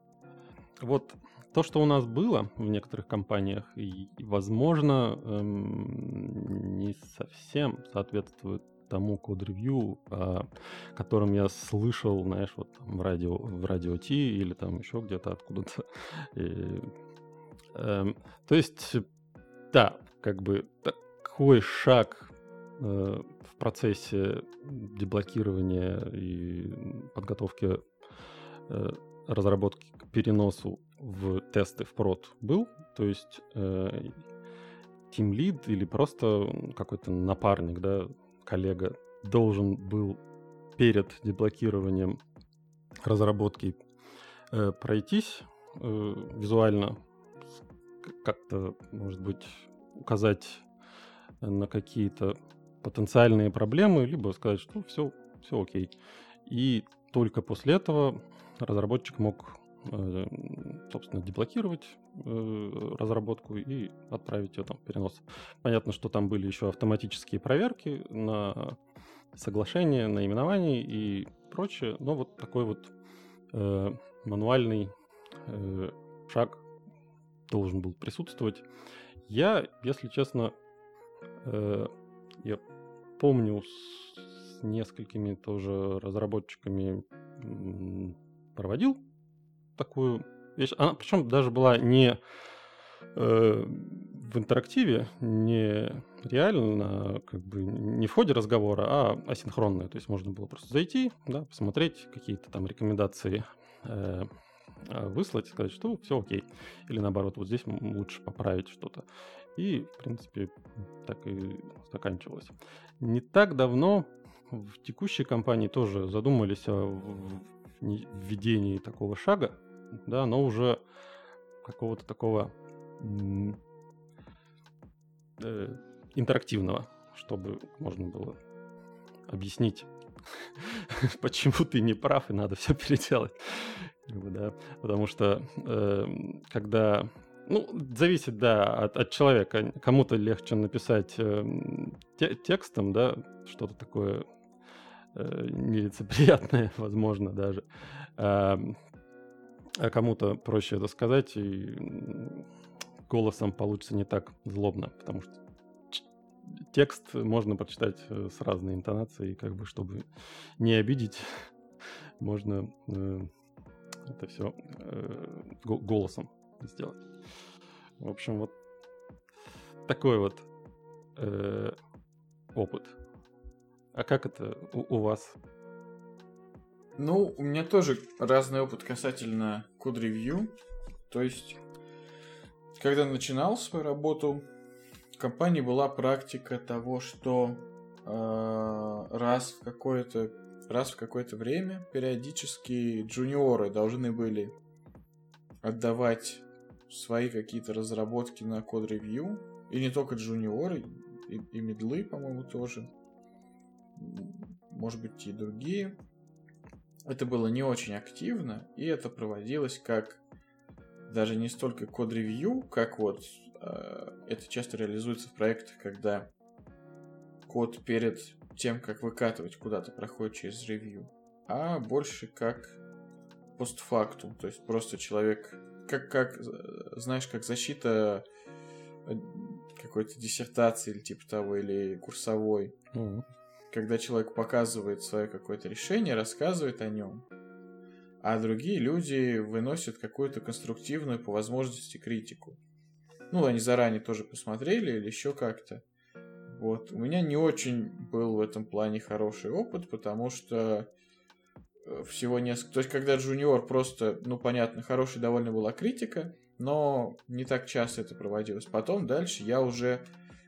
Вот то, что у нас было в некоторых компаниях, возможно, эм, не совсем соответствует тому код-ревью, о котором я слышал, знаешь, вот там в радио, в радио Ти или там еще где-то откуда-то. И, эм, то есть, да, как бы такой шаг э, в процессе деблокирования и подготовки э, разработки к переносу в тесты в прод был. То есть э, Team или просто какой-то напарник, да, коллега должен был перед деблокированием разработки э, пройтись визуально, как-то, может быть, указать на какие-то потенциальные проблемы, либо сказать, что все, все окей. И только после этого разработчик мог, э, собственно, деблокировать э, разработку и отправить ее там в перенос. Понятно, что там были еще автоматические проверки на соглашение, наименование и прочее, но вот такой вот э, мануальный э, шаг должен был присутствовать. Я, если честно, я помню с несколькими тоже разработчиками проводил такую вещь. Она причем даже была не э, в интерактиве, не реально, как бы не в ходе разговора, а асинхронная. То есть можно было просто зайти, да, посмотреть какие-то там рекомендации э, выслать, сказать, что все окей. Или наоборот, вот здесь лучше поправить что-то. И, в принципе, так и заканчивалось. Не так давно в текущей компании тоже задумались о введении такого шага, да, но уже какого-то такого э, интерактивного, чтобы можно было объяснить, [laughs] почему ты не прав и надо все переделать. да, потому что э, когда ну, зависит, да, от, от человека. Кому-то легче написать э, те, текстом, да, что-то такое э, нелицеприятное, [laughs] возможно, даже. А, а кому-то проще это сказать, и голосом получится не так злобно, потому что текст можно прочитать э, с разной интонацией, как бы, чтобы не обидеть, [laughs] можно э, это все э, голосом сделать. В общем, вот такой вот э, опыт. А как это у, у вас? Ну, у меня тоже разный опыт касательно код-ревью. То есть, когда начинал свою работу, в компании была практика того, что э, раз в какое-то раз в какое-то время периодически джуниоры должны были отдавать свои какие-то разработки на код-ревью. И не только джуниоры, и, и медлы, по-моему, тоже. Может быть, и другие. Это было не очень активно, и это проводилось как даже не столько код-ревью, как вот э, это часто реализуется в проектах, когда код перед тем, как выкатывать куда-то, проходит через ревью, а больше как постфактум, то есть просто человек как, как, знаешь, как защита э, какой-то диссертации или типа того, или курсовой. Mm-hmm. Когда человек показывает свое какое-то решение, рассказывает о нем, а другие люди выносят какую-то конструктивную по возможности критику. Ну, они заранее тоже посмотрели или еще как-то. Вот. У меня не очень был в этом плане хороший опыт, потому что всего несколько... То есть, когда Джуниор просто, ну, понятно, хорошая довольно была критика, но не так часто это проводилось. Потом дальше я уже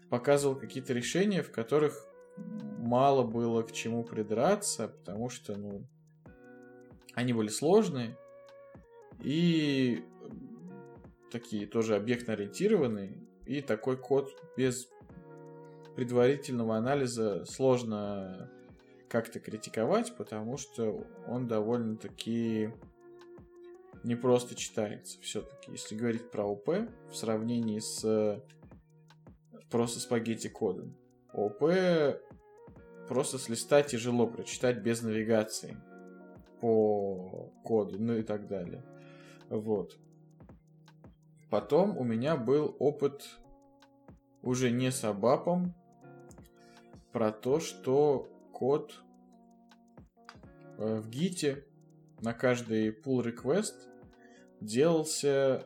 показывал какие-то решения, в которых мало было к чему придраться, потому что, ну, они были сложные и такие тоже объектно-ориентированные, и такой код без предварительного анализа сложно как-то критиковать, потому что он довольно-таки не просто читается все-таки. Если говорить про ОП в сравнении с просто спагетти кодом. ОП просто с листа тяжело прочитать без навигации по коду, ну и так далее. Вот. потом у меня был опыт уже не с Абапом, про то, что код э, в гите на каждый pull request делался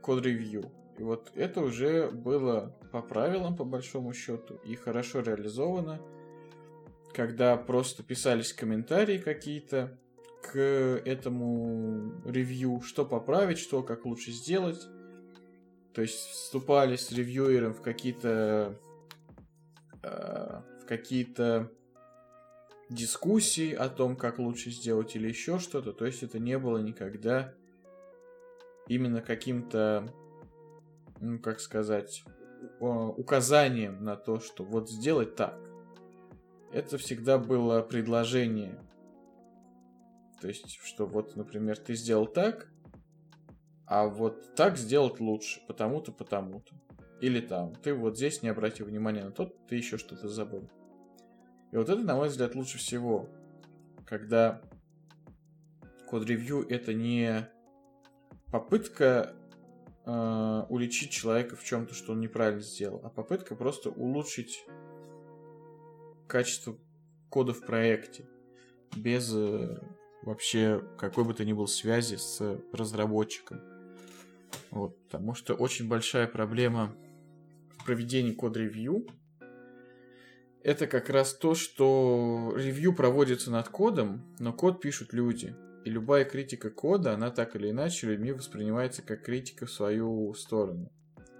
код ревью. И вот это уже было по правилам, по большому счету, и хорошо реализовано, когда просто писались комментарии какие-то к этому ревью, что поправить, что как лучше сделать. То есть вступали с ревьюером в какие-то э, в какие-то дискуссии о том, как лучше сделать или еще что-то. То есть это не было никогда именно каким-то, ну, как сказать, указанием на то, что вот сделать так. Это всегда было предложение. То есть, что вот, например, ты сделал так, а вот так сделать лучше, потому-то, потому-то. Или там, ты вот здесь не обратил внимания на тот, ты еще что-то забыл. И вот это, на мой взгляд, лучше всего, когда код-ревью это не попытка э, уличить человека в чем-то, что он неправильно сделал, а попытка просто улучшить качество кода в проекте без э, вообще какой бы то ни был связи с разработчиком. Вот, потому что очень большая проблема в проведении код-ревью это как раз то, что ревью проводится над кодом, но код пишут люди. И любая критика кода, она так или иначе людьми воспринимается как критика в свою сторону.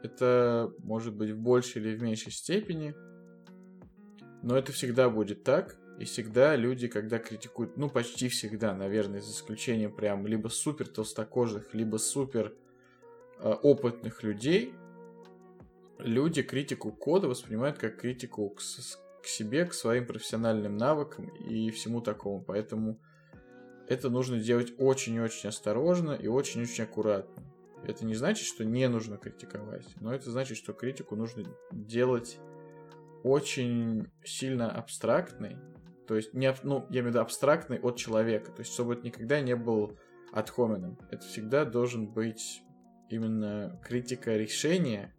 Это может быть в большей или в меньшей степени, но это всегда будет так. И всегда люди, когда критикуют, ну почти всегда, наверное, за исключением прям либо супер толстокожих, либо супер э, опытных людей, люди критику кода воспринимают как критику к, к себе, к своим профессиональным навыкам и всему такому. Поэтому это нужно делать очень-очень осторожно и очень-очень аккуратно. Это не значит, что не нужно критиковать, но это значит, что критику нужно делать очень сильно абстрактной, то есть не, ну, я имею в виду абстрактный от человека, то есть чтобы это никогда не был отхоменом. Это всегда должен быть именно критика решения,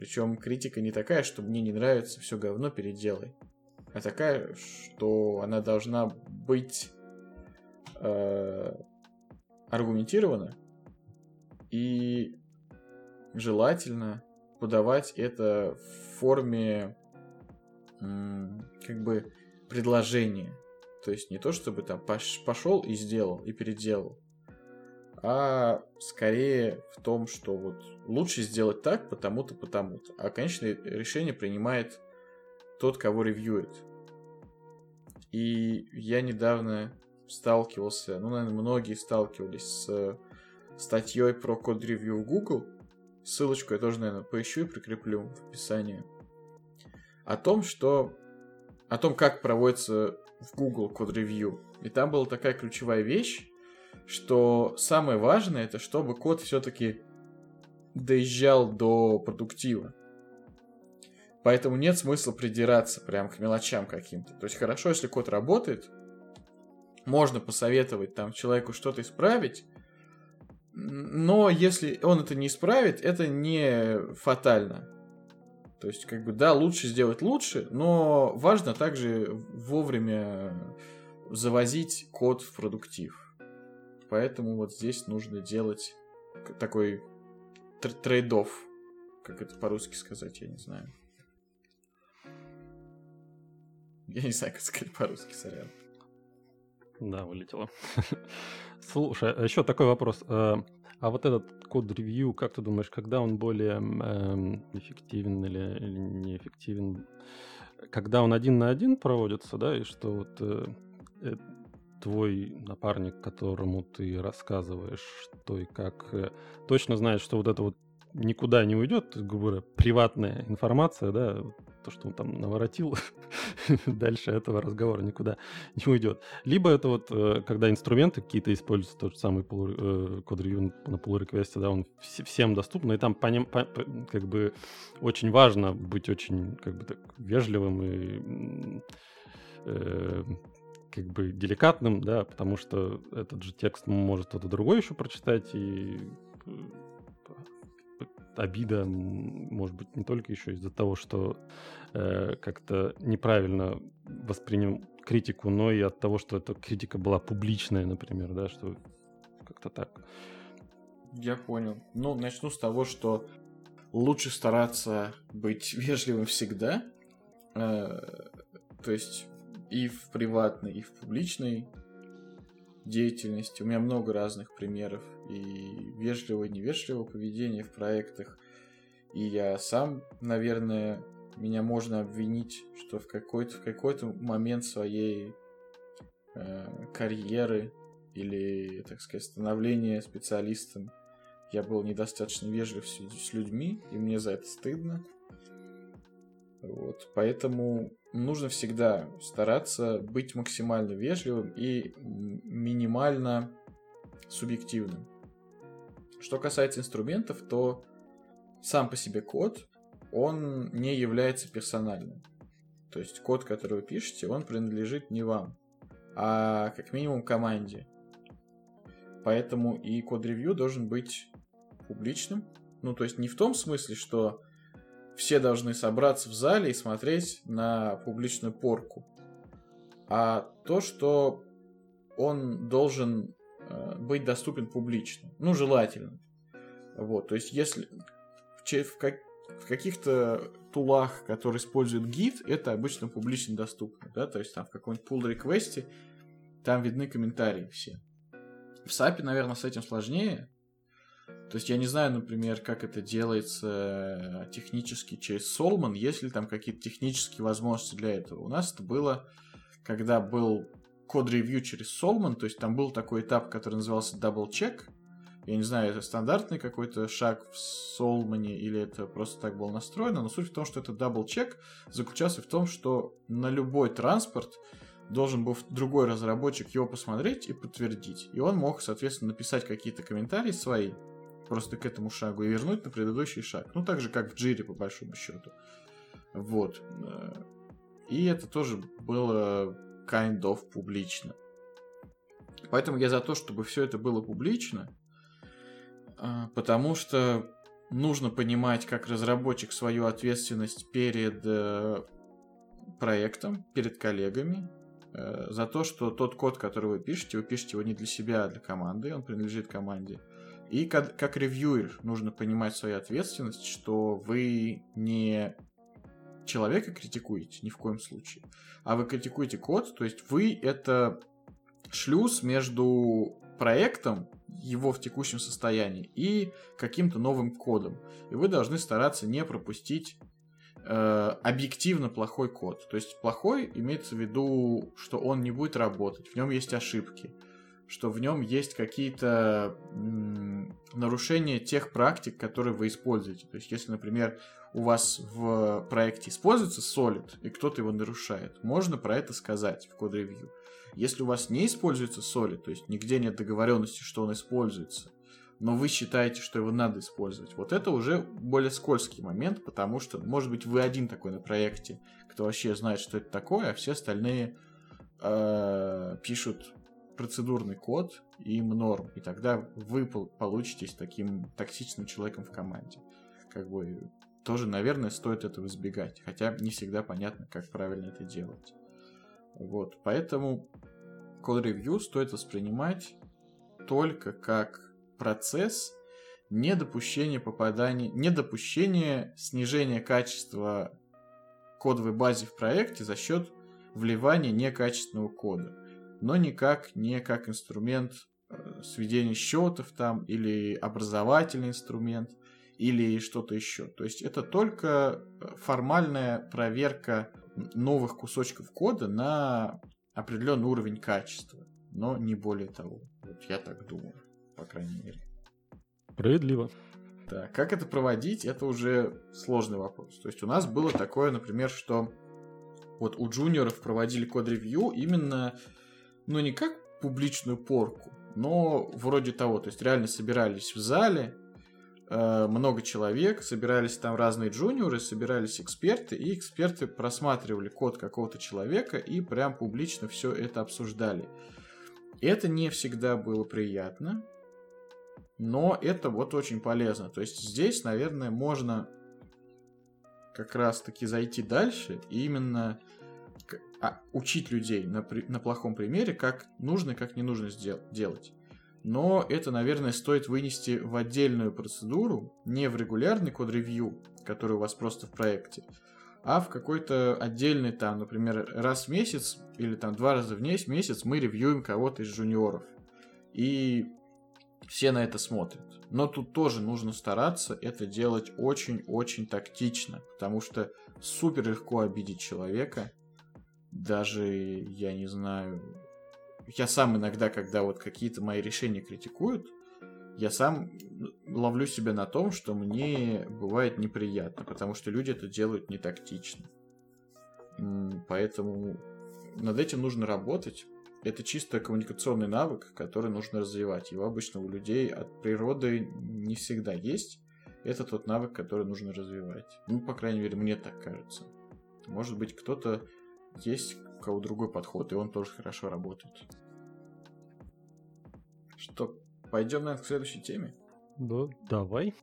причем критика не такая, что мне не нравится, все говно переделай, а такая, что она должна быть э, аргументировано и желательно подавать это в форме как бы предложения. То есть не то, чтобы там пошел и сделал, и переделал, а скорее в том, что вот лучше сделать так, потому-то, потому-то. А конечное решение принимает тот, кого ревьюет. И я недавно сталкивался, ну, наверное, многие сталкивались с статьей про код-ревью в Google. Ссылочку я тоже, наверное, поищу и прикреплю в описании. О том, что... О том, как проводится в Google код-ревью. И там была такая ключевая вещь, что самое важное, это чтобы код все-таки доезжал до продуктива. Поэтому нет смысла придираться прям к мелочам каким-то. То есть хорошо, если код работает, можно посоветовать там человеку что-то исправить, но если он это не исправит, это не фатально. То есть, как бы, да, лучше сделать лучше, но важно также вовремя завозить код в продуктив. Поэтому вот здесь нужно делать такой трейдов. Как это по-русски сказать, я не знаю. [laughs] Я не знаю, как сказать по-русски, сорян. Да, вылетело. [laughs] Слушай, а еще такой вопрос. Э, а вот этот код ревью, как ты думаешь, когда он более эм, эффективен или, неэффективен? Когда он один на один проводится, да, и что вот э, э, твой напарник, которому ты рассказываешь, что и как, э, точно знает, что вот это вот никуда не уйдет, грубо говоря, приватная информация, да, то, что он там наворотил, [laughs] дальше этого разговора никуда не уйдет. Либо это вот, э, когда инструменты какие-то используются, тот же самый э, код на pull реквесте да, он всем доступен, и там по ним, по, как бы очень важно быть очень как бы так вежливым и как бы деликатным, да, потому что этот же текст может кто-то другой еще прочитать, и обида, может быть, не только еще из-за того, что э, как-то неправильно воспринял критику, но и от того, что эта критика была публичная, например, да, что как-то так. Я понял. Ну, начну с того, что лучше стараться быть [laughs] вежливым всегда. Э, то есть и в приватной, и в публичной деятельности. У меня много разных примеров и вежливого, и невежливого поведения в проектах. И я сам, наверное, меня можно обвинить, что в какой-то в какой-то момент своей э, карьеры или, так сказать, становления специалистом я был недостаточно вежлив с, с людьми, и мне за это стыдно. Вот, поэтому нужно всегда стараться быть максимально вежливым и минимально субъективным. Что касается инструментов, то сам по себе код, он не является персональным. То есть код, который вы пишете, он принадлежит не вам, а как минимум команде. Поэтому и код-ревью должен быть публичным. Ну, то есть не в том смысле, что все должны собраться в зале и смотреть на публичную порку, а то, что он должен э, быть доступен публично. Ну, желательно. Вот, то есть если в, как, в каких-то тулах, которые используют гид, это обычно публично доступно, да, то есть там в каком-нибудь pull реквесте там видны комментарии все. В SAP, наверное, с этим сложнее, то есть я не знаю, например, как это делается э, технически через Solman, есть ли там какие-то технические возможности для этого. У нас это было, когда был код-ревью через Solman, то есть там был такой этап, который назывался double check. Я не знаю, это стандартный какой-то шаг в Solman или это просто так было настроено, но суть в том, что это double check заключался в том, что на любой транспорт должен был другой разработчик его посмотреть и подтвердить. И он мог, соответственно, написать какие-то комментарии свои, просто к этому шагу и вернуть на предыдущий шаг. Ну, так же, как в джире, по большому счету. Вот. И это тоже было kind of публично. Поэтому я за то, чтобы все это было публично, а, потому что нужно понимать, как разработчик, свою ответственность перед э, проектом, перед коллегами, э, за то, что тот код, который вы пишете, вы пишете его не для себя, а для команды, он принадлежит команде. И как, как ревьюер нужно понимать свою ответственность, что вы не человека критикуете ни в коем случае, а вы критикуете код, то есть вы это шлюз между проектом, его в текущем состоянии, и каким-то новым кодом. И вы должны стараться не пропустить э, объективно плохой код. То есть плохой имеется в виду, что он не будет работать, в нем есть ошибки что в нем есть какие-то нарушения тех практик, которые вы используете. То есть, если, например, у вас в проекте используется Solid, и кто-то его нарушает, можно про это сказать в код-ревью. Если у вас не используется Solid, то есть нигде нет договоренности, что он используется, но вы считаете, что его надо использовать, вот это уже более скользкий момент, потому что, может быть, вы один такой на проекте, кто вообще знает, что это такое, а все остальные э, пишут процедурный код и им норм, и тогда вы получитесь таким токсичным человеком в команде. Как бы тоже, наверное, стоит этого избегать, хотя не всегда понятно, как правильно это делать. Вот, поэтому code review стоит воспринимать только как процесс недопущения попадания, недопущения снижения качества кодовой базы в проекте за счет вливания некачественного кода но никак не как инструмент э, сведения счетов там, или образовательный инструмент, или что-то еще. То есть это только э, формальная проверка новых кусочков кода на определенный уровень качества, но не более того. Вот я так думаю, по крайней мере. Справедливо. Да, как это проводить, это уже сложный вопрос. То есть у нас было такое, например, что вот у джуниоров проводили код-ревью именно ну, не как публичную порку, но вроде того. То есть реально собирались в зале, э, много человек, собирались там разные джуниоры, собирались эксперты, и эксперты просматривали код какого-то человека и прям публично все это обсуждали. Это не всегда было приятно. но это вот очень полезно. То есть здесь, наверное, можно как раз-таки зайти дальше и именно а, учить людей на, на плохом примере, как нужно и как не нужно сдел- делать. Но это, наверное, стоит вынести в отдельную процедуру, не в регулярный код-ревью, который у вас просто в проекте, а в какой-то отдельный там, например, раз в месяц или там два раза в месяц мы ревьюем кого-то из жуниоров. И все на это смотрят. Но тут тоже нужно стараться это делать очень-очень тактично, потому что супер легко обидеть человека. Даже, я не знаю, я сам иногда, когда вот какие-то мои решения критикуют, я сам ловлю себя на том, что мне бывает неприятно, потому что люди это делают не тактично. Поэтому над этим нужно работать. Это чисто коммуникационный навык, который нужно развивать. Его обычно у людей от природы не всегда есть. Это тот навык, который нужно развивать. Ну, по крайней мере, мне так кажется. Может быть, кто-то есть, у кого другой подход, и он тоже хорошо работает. Что, пойдем, наверное, к следующей теме? Да, давай.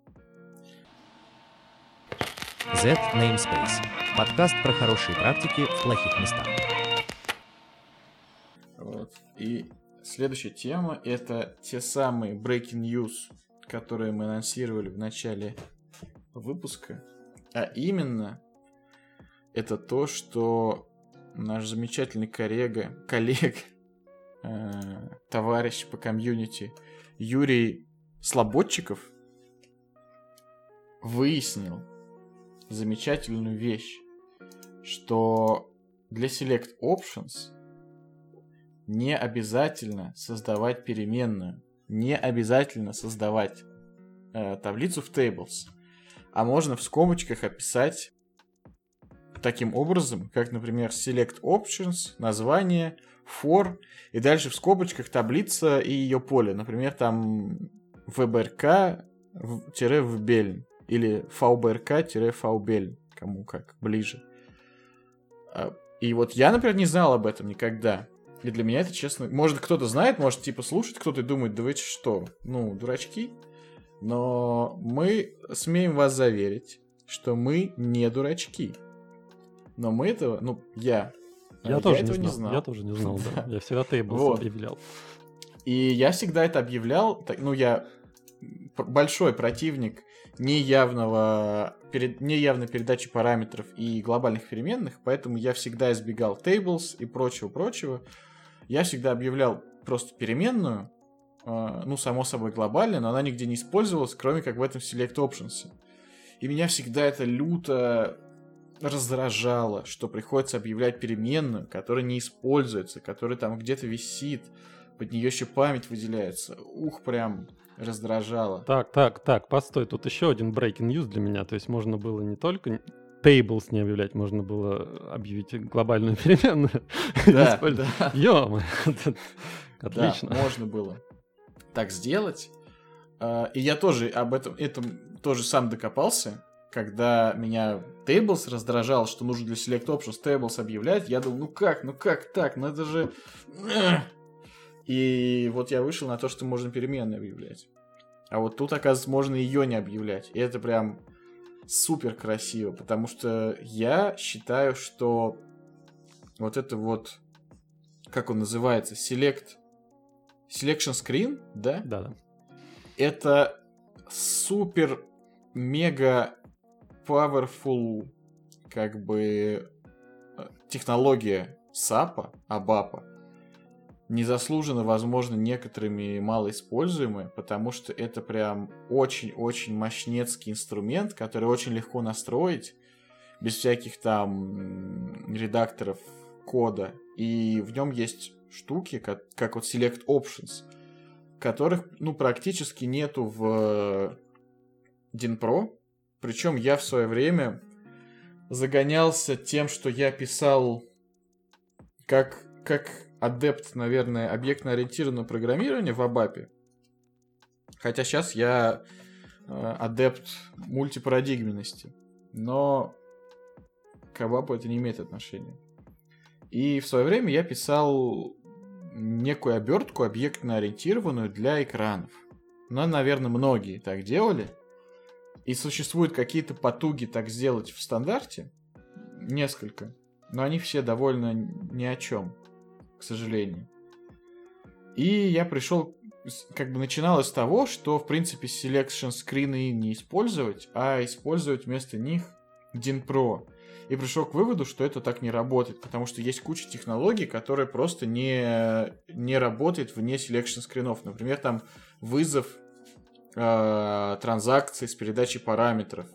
Z Namespace. Подкаст про хорошие практики в плохих местах. Вот. И следующая тема это те самые breaking news, которые мы анонсировали в начале выпуска. А именно, это то, что наш замечательный коллега, коллег, э, товарищ по комьюнити Юрий Слободчиков выяснил замечательную вещь, что для Select Options не обязательно создавать переменную, не обязательно создавать э, таблицу в tables, а можно в скобочках описать таким образом, как, например, select options, название, for, и дальше в скобочках таблица и ее поле. Например, там vbrk-vbeln или vbrk-vbeln, кому как ближе. А, и вот я, например, не знал об этом никогда. И для меня это, честно... Может, кто-то знает, может, типа, слушать кто-то и думает, да вы что, ну, дурачки? Но мы смеем вас заверить, что мы не дурачки. Но мы этого, ну, я. Я, я тоже этого не знал. не знал. Я тоже не знал, [laughs] да. Я всегда тейблс вот. объявлял. И я всегда это объявлял. Ну, я большой противник неявного, перед, неявной передачи параметров и глобальных переменных, поэтому я всегда избегал tables и прочего-прочего. Я всегда объявлял просто переменную, э, ну, само собой, глобальная, но она нигде не использовалась, кроме как в этом select options. И меня всегда это люто раздражало, что приходится объявлять переменную, которая не используется, которая там где-то висит, под нее еще память выделяется. Ух, прям раздражало. Так, так, так, постой, тут еще один breaking news для меня. То есть можно было не только tables не объявлять, можно было объявить глобальную [laughs] переменную. Да, да. Ё, [laughs] Отлично. Да, можно было так сделать. А, и я тоже об этом, этом тоже сам докопался когда меня Tables раздражал, что нужно для Select Options Tables объявлять, я думал, ну как, ну как так, ну это же... И вот я вышел на то, что можно переменные объявлять. А вот тут, оказывается, можно ее не объявлять. И это прям супер красиво, потому что я считаю, что вот это вот, как он называется, Select... Selection Screen, да? Да, да. Это супер мега powerful как бы э, технология САПа, АБАПа, незаслуженно, возможно, некоторыми малоиспользуемы, потому что это прям очень-очень мощнецкий инструмент, который очень легко настроить, без всяких там редакторов кода. И в нем есть штуки, как, как вот Select Options, которых, ну, практически нету в DynPro, причем я в свое время загонялся тем, что я писал как, как адепт, наверное, объектно-ориентированного программирования в Абапе. Хотя сейчас я э, адепт мультипарадигменности. Но к Абапу это не имеет отношения. И в свое время я писал некую обертку объектно-ориентированную для экранов. но, наверное, многие так делали. И существуют какие-то потуги так сделать в стандарте, несколько, но они все довольно ни о чем, к сожалению. И я пришел, как бы начиналось с того, что, в принципе, selection скрины не использовать, а использовать вместо них DIN И пришел к выводу, что это так не работает, потому что есть куча технологий, которые просто не, не работают вне selection скринов. Например, там вызов э, транзакций с передачей параметров.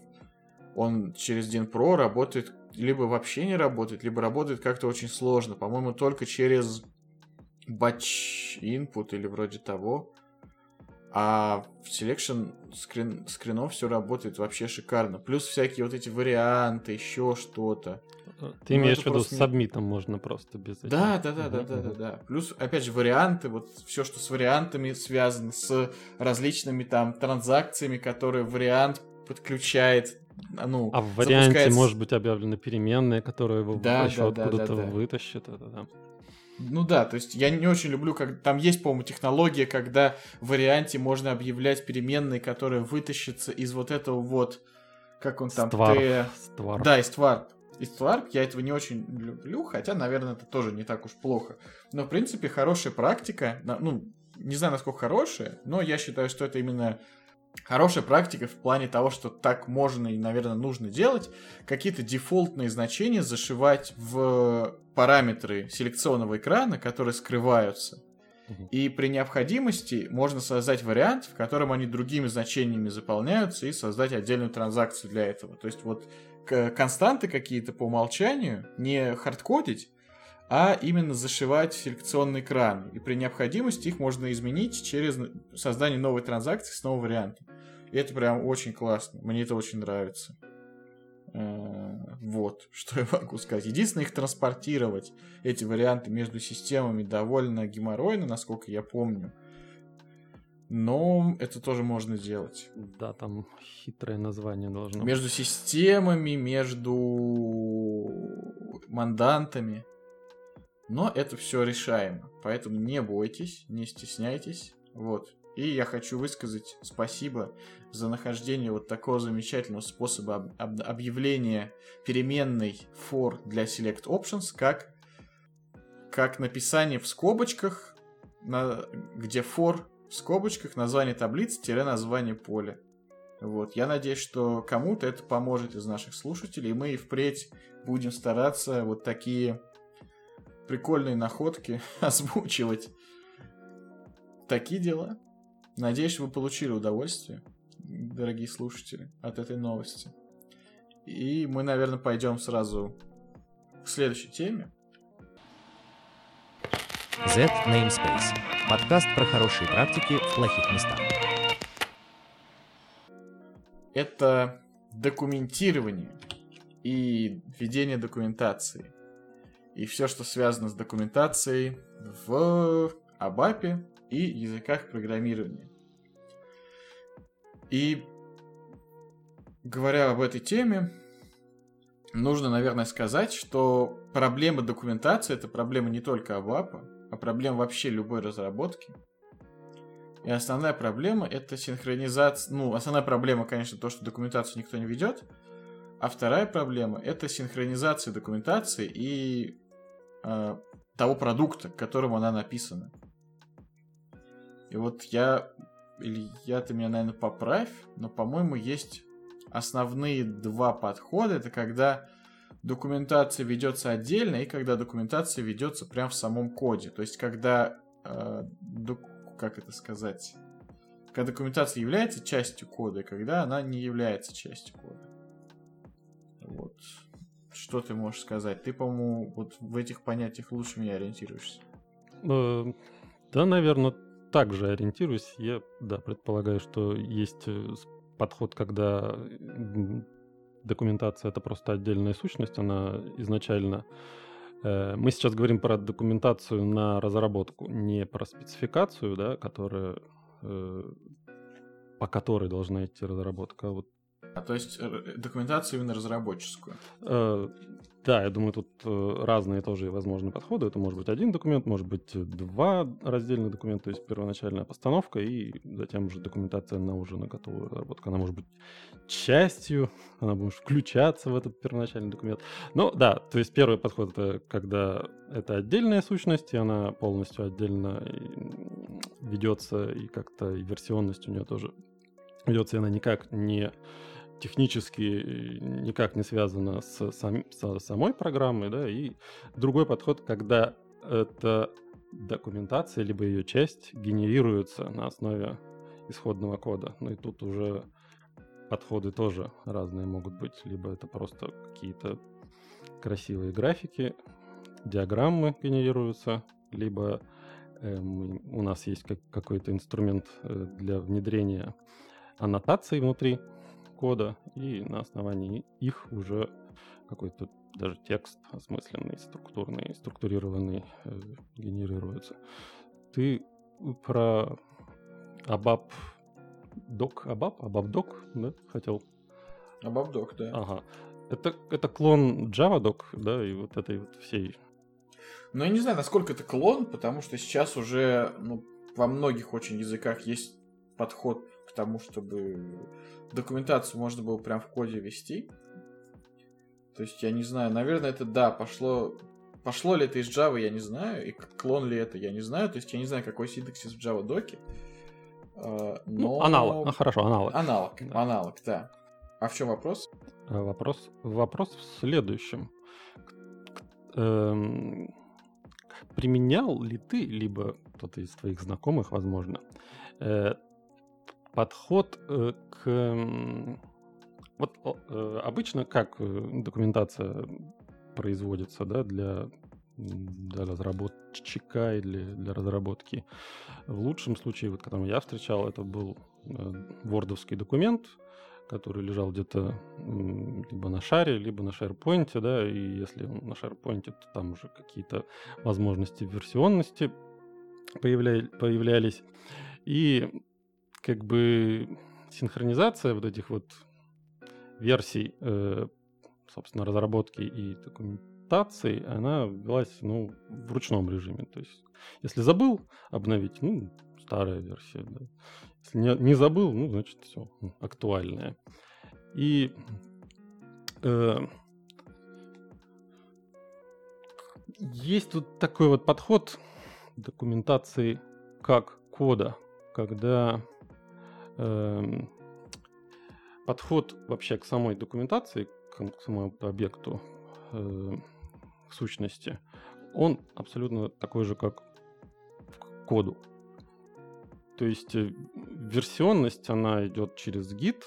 Он через DIN работает либо вообще не работает, либо работает как-то очень сложно. По-моему, только через batch input или вроде того. А в selection скрин, скринов все работает вообще шикарно. Плюс всякие вот эти варианты, еще что-то. Ты ну, имеешь в виду с сабмитом можно просто без этого. Да, да, да, да, да, да, да. Плюс, опять же, варианты, вот все, что с вариантами связано, с различными там транзакциями, которые вариант подключает а, ну, а в варианте запускается... может быть объявлены переменные, которые его да, еще да, откуда-то да, да, вытащат. Это, да. Ну да, то есть я не очень люблю, как там есть, по-моему, технология, когда в варианте можно объявлять переменные, которые вытащатся из вот этого вот, как он там, ствар. Т... Ствар. Да, из ствар. Из ствар я этого не очень люблю, хотя, наверное, это тоже не так уж плохо. Но, в принципе, хорошая практика, ну, не знаю, насколько хорошая, но я считаю, что это именно хорошая практика в плане того, что так можно и, наверное, нужно делать, какие-то дефолтные значения зашивать в параметры селекционного экрана, которые скрываются. И при необходимости можно создать вариант, в котором они другими значениями заполняются, и создать отдельную транзакцию для этого. То есть вот константы какие-то по умолчанию не хардкодить, а именно зашивать селекционный экран. И при необходимости их можно изменить через создание новой транзакции с новым вариантом. И это прям очень классно. Мне это очень нравится. Э, вот, [laughs] что я могу сказать. Единственное, их транспортировать, эти варианты между системами, довольно геморройно, насколько я помню. Но это тоже можно сделать. Да, там хитрое название должно Между системами, между мандантами. Но это все решаемо. Поэтому не бойтесь, не стесняйтесь. Вот. И я хочу высказать спасибо за нахождение вот такого замечательного способа об объявления переменной for для select options, как, как написание в скобочках, на, где for в скобочках название таблицы-название поля. Вот. Я надеюсь, что кому-то это поможет из наших слушателей, и мы и впредь будем стараться вот такие прикольные находки [laughs] озвучивать. Такие дела. Надеюсь, вы получили удовольствие, дорогие слушатели, от этой новости. И мы, наверное, пойдем сразу к следующей теме. Z Namespace. Подкаст про хорошие практики в плохих местах. Это документирование и ведение документации и все, что связано с документацией в ABAP и языках программирования. И говоря об этой теме, нужно, наверное, сказать, что проблема документации это проблема не только ABAP, а проблема вообще любой разработки. И основная проблема это синхронизация. Ну, основная проблема, конечно, то, что документацию никто не ведет. А вторая проблема это синхронизация документации и э, того продукта, к которому она написана. И вот я, или я ты меня, наверное, поправь, но, по-моему, есть основные два подхода. Это когда документация ведется отдельно и когда документация ведется прямо в самом коде. То есть, когда, э, как это сказать, когда документация является частью кода, и когда она не является частью кода. Вот. Что ты можешь сказать? Ты, по-моему, вот в этих понятиях лучше меня ориентируешься. Э, да, наверное, так же ориентируюсь. Я, да, предполагаю, что есть э, подход, когда документация это просто отдельная сущность, она изначально... Э, мы сейчас говорим про документацию на разработку, не про спецификацию, да, которая, по которой должна идти разработка, а вот А то есть э, документацию именно разработческую? Да, я думаю, тут э, разные тоже возможные подходы. Это может быть один документ, может быть два раздельных документа, то есть первоначальная постановка и затем уже документация на уже на готовую разработку. Она может быть частью, она может включаться в этот первоначальный документ. Ну да, то есть первый подход это когда это отдельная сущность, и она полностью отдельно ведется, и как-то и версионность у нее тоже ведется, и она никак не технически никак не связано с, сам, с самой программой, да, и другой подход, когда эта документация, либо ее часть генерируется на основе исходного кода. Ну и тут уже подходы тоже разные могут быть. Либо это просто какие-то красивые графики, диаграммы генерируются, либо э, у нас есть как, какой-то инструмент э, для внедрения аннотаций внутри кода, и на основании их уже какой-то даже текст осмысленный, структурный, структурированный э, генерируется. Ты про Абаб Док, Абаб, Абаб Док, да, хотел? Абаб Док, да. Ага. Это, это клон JavaDoc, да, и вот этой вот всей... Ну, я не знаю, насколько это клон, потому что сейчас уже ну, во многих очень языках есть подход к тому, чтобы документацию можно было прям в коде вести. То есть, я не знаю, наверное, это да, пошло... Пошло ли это из Java, я не знаю, и клон ли это, я не знаю. То есть, я не знаю, какой синтаксис в Java доке. А, но... Ну, аналог, а, хорошо, аналог. Аналог, да. аналог, да. А в чем вопрос? А, вопрос, вопрос в следующем. Эм, применял ли ты, либо кто-то из твоих знакомых, возможно, э, подход э, к... Вот э, обычно как э, документация производится да, для, для разработчика или для разработки. В лучшем случае, вот, которым я встречал, это был вордовский документ, который лежал где-то либо на шаре, либо на SharePoint, да, и если на SharePoint, то там уже какие-то возможности версионности появля... появлялись. И как бы синхронизация вот этих вот версий, э, собственно, разработки и документации, она велась, ну, в ручном режиме. То есть, если забыл обновить, ну, старая версия, да. Если не, не забыл, ну, значит, все, актуальная. И э, есть тут такой вот подход документации как кода, когда подход вообще к самой документации, к самому объекту, э, к сущности, он абсолютно такой же, как к коду. То есть э, версионность, она идет через гид,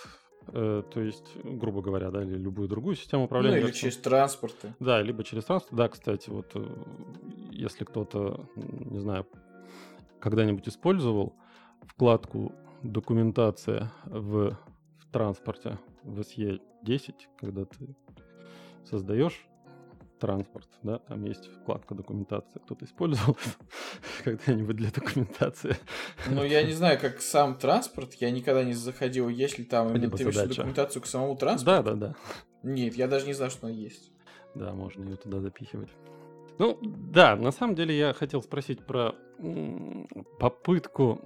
э, то есть, грубо говоря, да, или любую другую систему управления. Ну, или через транспорты. Да, либо через транспорт. Да, кстати, вот если кто-то, не знаю, когда-нибудь использовал вкладку документация в, в транспорте в SE10, когда ты создаешь транспорт, да, там есть вкладка документация. Кто-то использовал [laughs] когда-нибудь для документации? Ну, я не знаю, как сам транспорт, я никогда не заходил, есть ли там ты документацию к самому транспорту? Да, да, да. Нет, я даже не знаю, что она есть. Да, можно ее туда запихивать. Ну, да, на самом деле я хотел спросить про попытку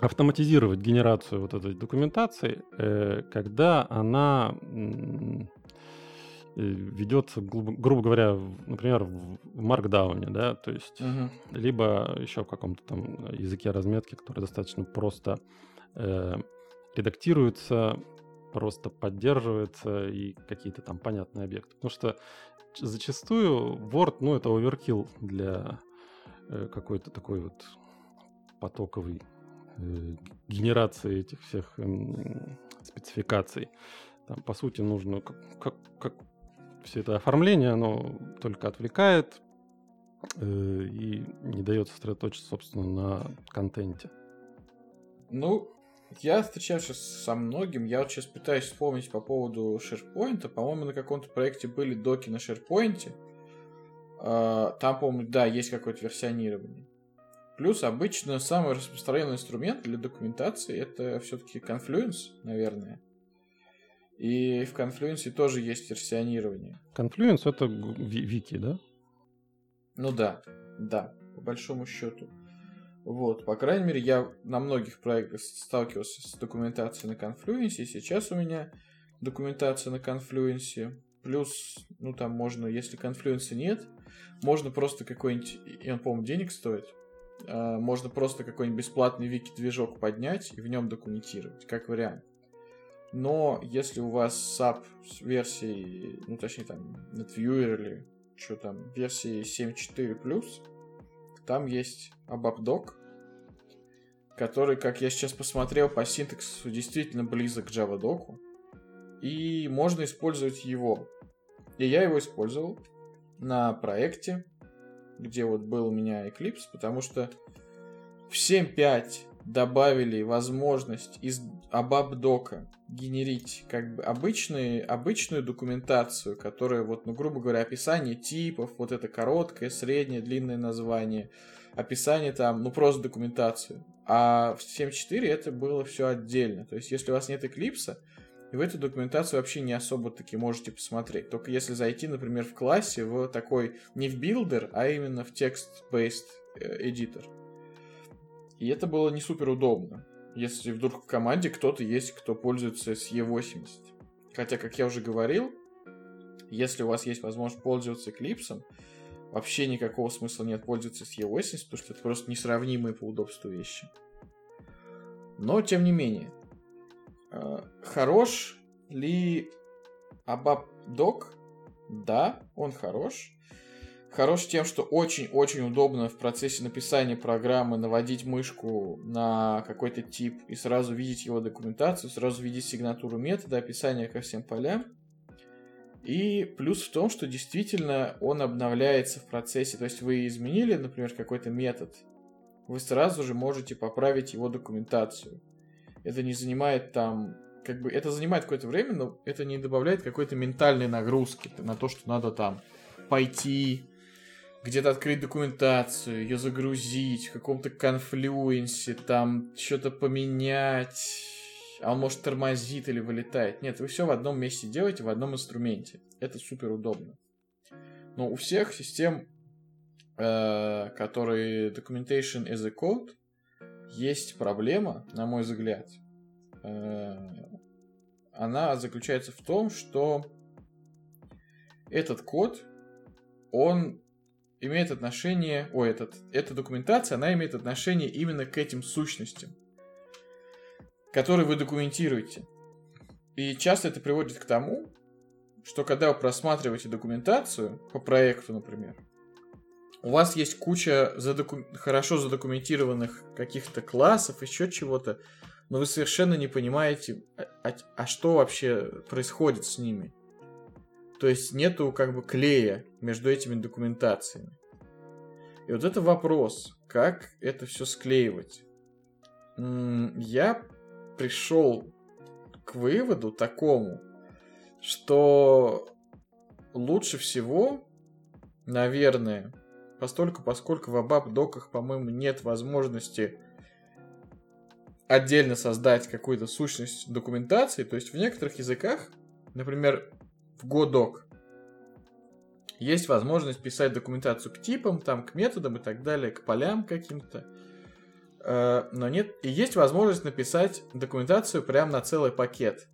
автоматизировать генерацию вот этой документации, э, когда она э, ведется, грубо говоря, например, в Markdown, да, то есть uh-huh. либо еще в каком-то там языке разметки, который достаточно просто э, редактируется, просто поддерживается и какие-то там понятные объекты. Потому что зачастую Word, ну, это оверкилл для какой-то такой вот потоковый генерации этих всех эм, спецификаций. Там, по сути, нужно как, как, как все это оформление, оно только отвлекает э, и не дает сосредоточиться, собственно, на контенте. Ну, я встречался со многим. Я вот сейчас пытаюсь вспомнить по поводу SharePoint. По-моему, на каком-то проекте были доки на SharePoint. А, там, по-моему, да, есть какое-то версионирование. Плюс обычно самый распространенный инструмент для документации это все-таки Confluence, наверное. И в Confluence тоже есть версионирование. Confluence это Вики, да? Ну да, да, по большому счету. Вот, по крайней мере, я на многих проектах сталкивался с документацией на Confluence, и сейчас у меня документация на Confluence. Плюс, ну там можно, если Confluence нет, можно просто какой-нибудь, он, по-моему, денег стоит, можно просто какой-нибудь бесплатный вики-движок поднять и в нем документировать, как вариант. Но если у вас SAP с версией, ну точнее там NetViewer или что там, версии 7.4+, там есть ABAP-док, который, как я сейчас посмотрел по синтаксису, действительно близок к Java-доку. И можно использовать его. И я его использовал на проекте, где вот был у меня Eclipse, потому что в 7.5 добавили возможность из ABAP Doc а генерить как бы обычные, обычную документацию, которая вот, ну, грубо говоря, описание типов, вот это короткое, среднее, длинное название, описание там, ну, просто документацию. А в 7.4 это было все отдельно. То есть, если у вас нет Eclipse, вы эту документацию вообще не особо таки можете посмотреть. Только если зайти, например, в классе в такой не в builder, а именно в э, editor. И это было не супер удобно, если вдруг в команде кто-то есть, кто пользуется SE80. Хотя, как я уже говорил, если у вас есть возможность пользоваться Eclipse, вообще никакого смысла нет пользоваться SE80, потому что это просто несравнимые по удобству вещи. Но, тем не менее, э, хорош ли Doc? Да, он хорош. Хорош тем, что очень-очень удобно в процессе написания программы наводить мышку на какой-то тип и сразу видеть его документацию, сразу видеть сигнатуру метода, описание ко всем полям. И плюс в том, что действительно он обновляется в процессе. То есть вы изменили, например, какой-то метод, вы сразу же можете поправить его документацию. Это не занимает там как бы это занимает какое-то время, но это не добавляет какой-то ментальной нагрузки на то, что надо там пойти, где-то открыть документацию, ее загрузить в каком-то конфлюенсе, там что-то поменять, а он может тормозит или вылетает. Нет, вы все в одном месте делаете, в одном инструменте. Это супер удобно. Но у всех систем, э, которые documentation as a code, есть проблема, на мой взгляд. Э, она заключается в том, что этот код, он имеет отношение, о, этот, эта документация, она имеет отношение именно к этим сущностям, которые вы документируете. И часто это приводит к тому, что когда вы просматриваете документацию по проекту, например, у вас есть куча задоку... хорошо задокументированных каких-то классов, еще чего-то, но вы совершенно не понимаете, а, а, а что вообще происходит с ними. То есть нету как бы клея между этими документациями. И вот это вопрос, как это все склеивать. Я пришел к выводу такому, что лучше всего, наверное, постольку, поскольку в ABAP доках, по-моему, нет возможности отдельно создать какую-то сущность документации, то есть в некоторых языках, например, в Godok есть возможность писать документацию к типам, там, к методам и так далее, к полям каким-то. Э, но нет, и есть возможность написать документацию прямо на целый пакет.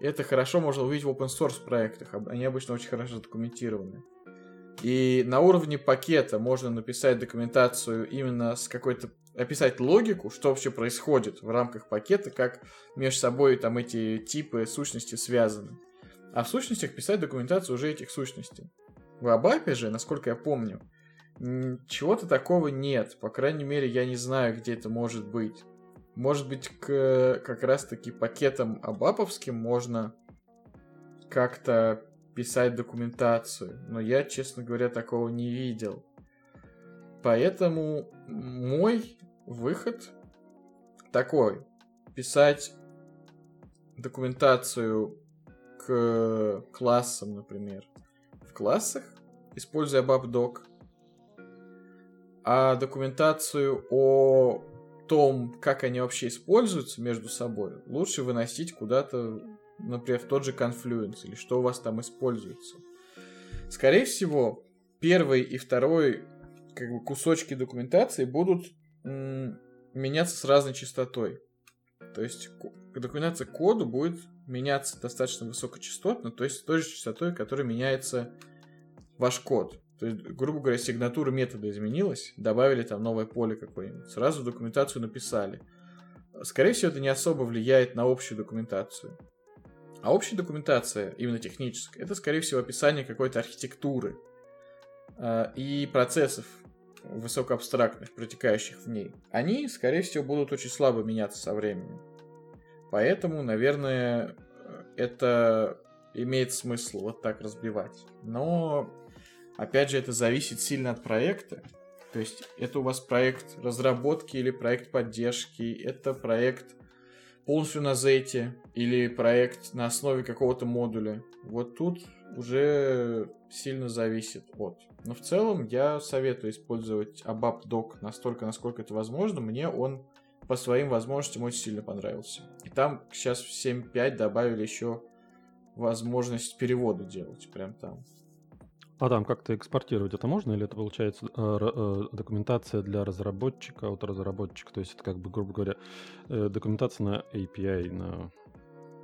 Это хорошо можно увидеть в open source проектах, они обычно очень хорошо документированы. И на уровне пакета можно написать документацию именно с какой-то описать логику, что вообще происходит в рамках пакета, как между собой там эти типы сущности связаны. А в сущностях писать документацию уже этих сущностей. В Абапе же, насколько я помню, чего-то такого нет. По крайней мере, я не знаю, где это может быть. Может быть, к как раз-таки пакетам абаповским можно как-то писать документацию. Но я, честно говоря, такого не видел. Поэтому мой выход такой. Писать документацию к классам, например, в классах, используя BabDoc, а документацию о том, как они вообще используются между собой, лучше выносить куда-то, например, тот же Confluence или что у вас там используется. Скорее всего, первый и второй как бы, кусочки документации будут меняться с разной частотой. То есть документация коду будет меняться достаточно высокочастотно, то есть с той же частотой, которой меняется ваш код. То есть, грубо говоря, сигнатура метода изменилась, добавили там новое поле какое-нибудь, сразу документацию написали. Скорее всего, это не особо влияет на общую документацию. А общая документация, именно техническая, это, скорее всего, описание какой-то архитектуры э, и процессов высокоабстрактных, протекающих в ней. Они, скорее всего, будут очень слабо меняться со временем. Поэтому, наверное, это имеет смысл вот так разбивать. Но Опять же, это зависит сильно от проекта. То есть, это у вас проект разработки или проект поддержки, это проект полностью на Z или проект на основе какого-то модуля. Вот тут уже сильно зависит от. Но в целом я советую использовать ABAP Doc настолько, насколько это возможно. Мне он по своим возможностям очень сильно понравился. И там сейчас в 7.5 добавили еще возможность перевода делать. Прям там. А там как-то экспортировать это можно, или это получается э, э, документация для разработчика от разработчика? То есть это как бы, грубо говоря, э, документация на API, на...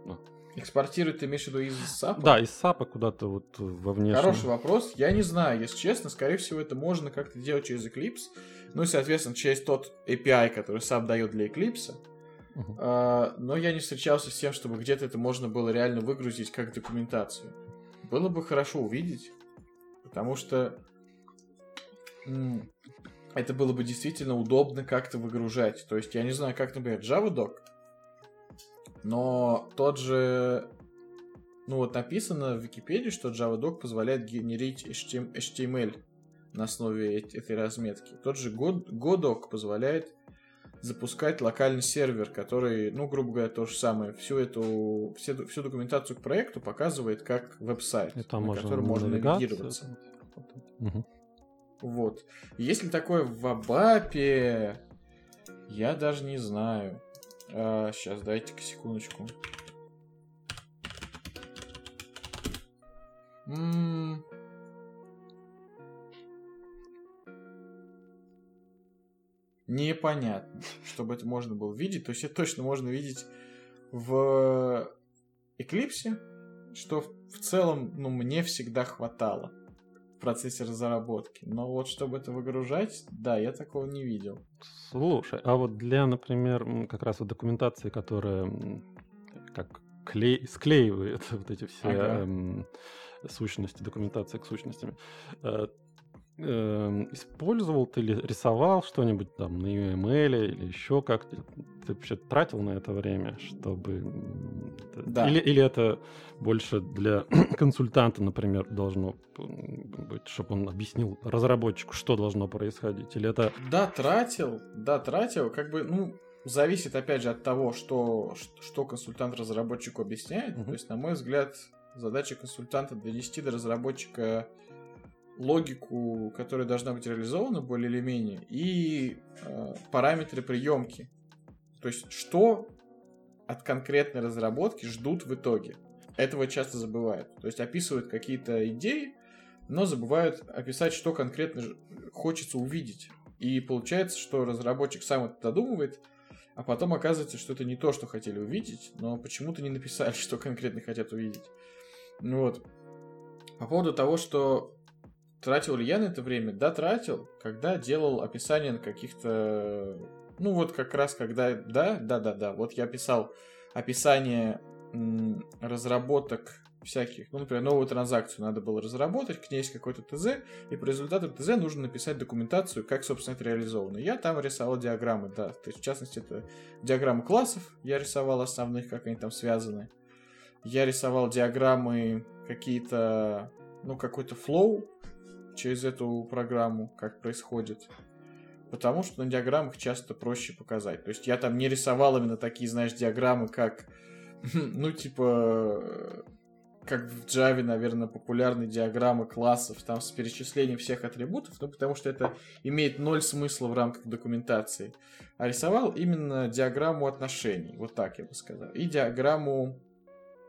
Ну. Экспортировать ты имеешь в виду из SAP? Да, из SAP куда-то вот во внешнем. Хороший вопрос. Я не знаю, если честно. Скорее всего, это можно как-то делать через Eclipse. Ну и, соответственно, через тот API, который SAP дает для Eclipse. Uh-huh. А, но я не встречался с тем, чтобы где-то это можно было реально выгрузить как документацию. Было бы хорошо увидеть. Потому что это было бы действительно удобно как-то выгружать. То есть я не знаю, как, например, JavaDoc, но тот же... Ну вот написано в Википедии, что JavaDoc позволяет генерить HTML на основе этой разметки. Тот же Godok позволяет запускать локальный сервер, который, ну, грубо говоря, то же самое. Всю эту, всю, всю документацию к проекту показывает как веб-сайт, на можно котором можно навигироваться. Угу. Вот. Если такое в Абапе, я даже не знаю. А, сейчас, дайте-ка секундочку. М-м- непонятно, чтобы это можно было видеть. То есть это точно можно видеть в Eclipse, что в целом, ну, мне всегда хватало в процессе разработки. Но вот чтобы это выгружать, да, я такого не видел. Слушай, а вот для, например, как раз вот документации, которая как клей, склеивает [laughs] вот эти все ага. эм, сущности, документации к сущностям, э, э, использовал ты или рисовал что-нибудь там на UML или еще как ты, ты вообще тратил на это время, чтобы да. или или это больше для [clears throat] консультанта, например, должно быть, чтобы он объяснил разработчику, что должно происходить, или это да тратил, да тратил, как бы ну зависит опять же от того, что что консультант разработчику объясняет. Uh-huh. То есть на мой взгляд задача консультанта донести до разработчика логику, которая должна быть реализована более или менее, и э, параметры приемки. То есть, что от конкретной разработки ждут в итоге. Этого часто забывают. То есть, описывают какие-то идеи, но забывают описать, что конкретно хочется увидеть. И получается, что разработчик сам это додумывает, а потом оказывается, что это не то, что хотели увидеть, но почему-то не написали, [laughs] что конкретно хотят увидеть. Вот. По поводу того, что Тратил ли я на это время? Да, тратил, когда делал описание на каких-то... Ну, вот как раз когда... Да, да, да, да. Вот я писал описание разработок всяких. Ну, например, новую транзакцию надо было разработать, к ней есть какой-то ТЗ, и по результатам ТЗ нужно написать документацию, как, собственно, это реализовано. Я там рисовал диаграммы, да. То есть, в частности, это диаграммы классов, я рисовал основных, как они там связаны. Я рисовал диаграммы какие-то, ну, какой-то флоу, через эту программу, как происходит. Потому что на диаграммах часто проще показать. То есть я там не рисовал именно такие, знаешь, диаграммы, как, [laughs] ну, типа, как в Java, наверное, популярны диаграммы классов, там с перечислением всех атрибутов, ну, потому что это имеет ноль смысла в рамках документации. А рисовал именно диаграмму отношений, вот так я бы сказал. И диаграмму,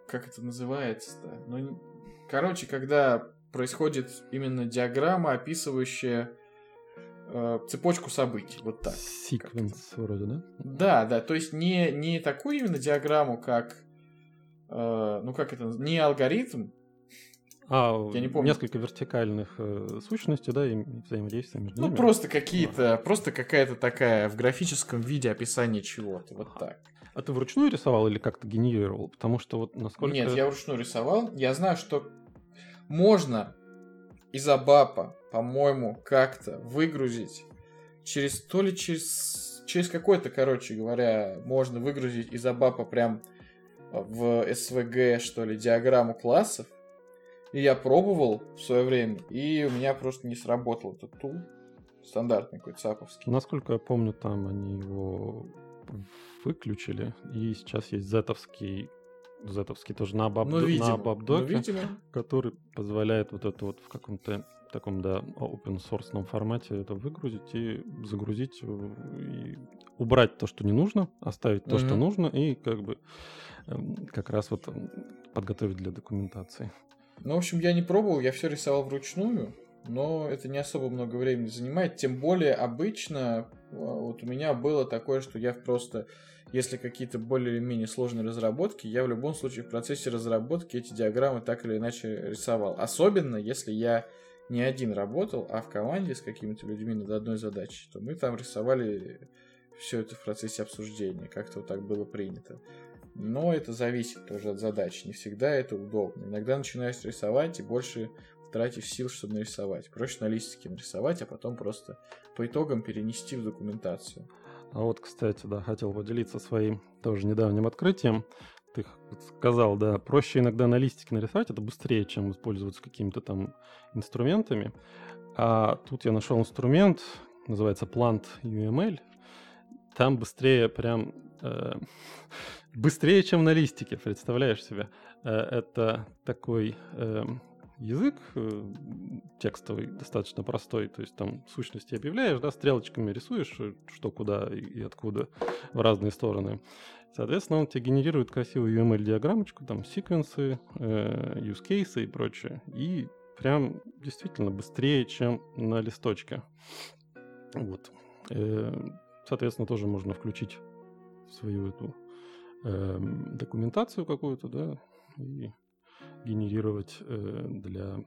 как это называется-то? Ну, короче, когда происходит именно диаграмма, описывающая э, цепочку событий, вот так. Секвенс вроде, да? Да, да, то есть не, не такую именно диаграмму, как Э, ну как это, не алгоритм, а, я не помню. Несколько вертикальных э, сущностей, да, и взаимодействия между ну, ними. Ну, просто какие-то, а. просто какая-то такая в графическом виде описание чего-то, вот так. А ты вручную рисовал или как-то генерировал? Потому что вот насколько... Нет, я вручную рисовал. Я знаю, что можно из Абапа, по-моему, как-то выгрузить через то ли через через какой-то, короче говоря, можно выгрузить из Абапа прям в SVG, что ли, диаграмму классов. И я пробовал в свое время, и у меня просто не сработал этот тул. Стандартный какой-то саповский. Насколько я помню, там они его выключили, и сейчас есть зетовский зетовский тоже на баб, ну, видимо, на бабдоке, ну, видимо. который позволяет вот это вот в каком-то таком, да, open source формате это выгрузить и загрузить и убрать то, что не нужно, оставить то, mm-hmm. что нужно, и как бы Эм, как раз вот подготовить для документации. Ну, в общем, я не пробовал, я все рисовал вручную, но это не особо много времени занимает. Тем более обычно а, вот у меня было такое, что я просто, если какие-то более или менее сложные разработки, я в любом случае в процессе разработки эти диаграммы так или иначе рисовал. Особенно, если я не один работал, а в команде с какими-то людьми над одной задачей, то мы там рисовали все это в процессе обсуждения. Как-то вот так было принято. Но это зависит тоже от задачи. Не всегда это удобно. Иногда начинаешь рисовать и больше тратишь сил, чтобы нарисовать. Проще на листике нарисовать, а потом просто по итогам перенести в документацию. А вот, кстати, да, хотел поделиться своим тоже недавним открытием. Ты сказал, да, проще иногда на листике нарисовать, это быстрее, чем использоваться какими-то там инструментами. А тут я нашел инструмент, называется Plant UML. Там быстрее прям э, [laughs] быстрее, чем на листике, представляешь себе. Э, это такой эм, язык э, текстовый, достаточно простой, то есть там сущности объявляешь, да, стрелочками рисуешь, э, что куда и откуда в разные стороны. Соответственно, он тебе генерирует красивую UML-диаграммочку, там секвенсы, use cases и прочее. И прям действительно быстрее, чем на листочке. Вот. Соответственно, тоже можно включить свою эту э, документацию какую-то, да, и генерировать э, для,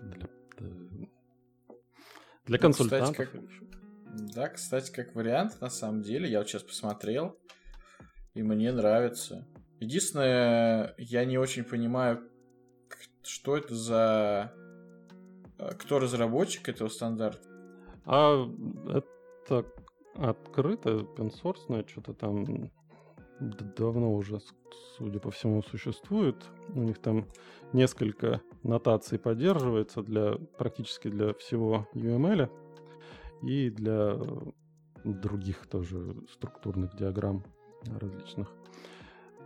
для, для ну, консультантов. Кстати, как, да, кстати, как вариант, на самом деле, я вот сейчас посмотрел, и мне нравится. Единственное, я не очень понимаю, что это за... Э, кто разработчик этого стандарта? А это открыто, open source, что-то там давно уже, судя по всему, существует. У них там несколько нотаций поддерживается для практически для всего UML и для других тоже структурных диаграмм различных.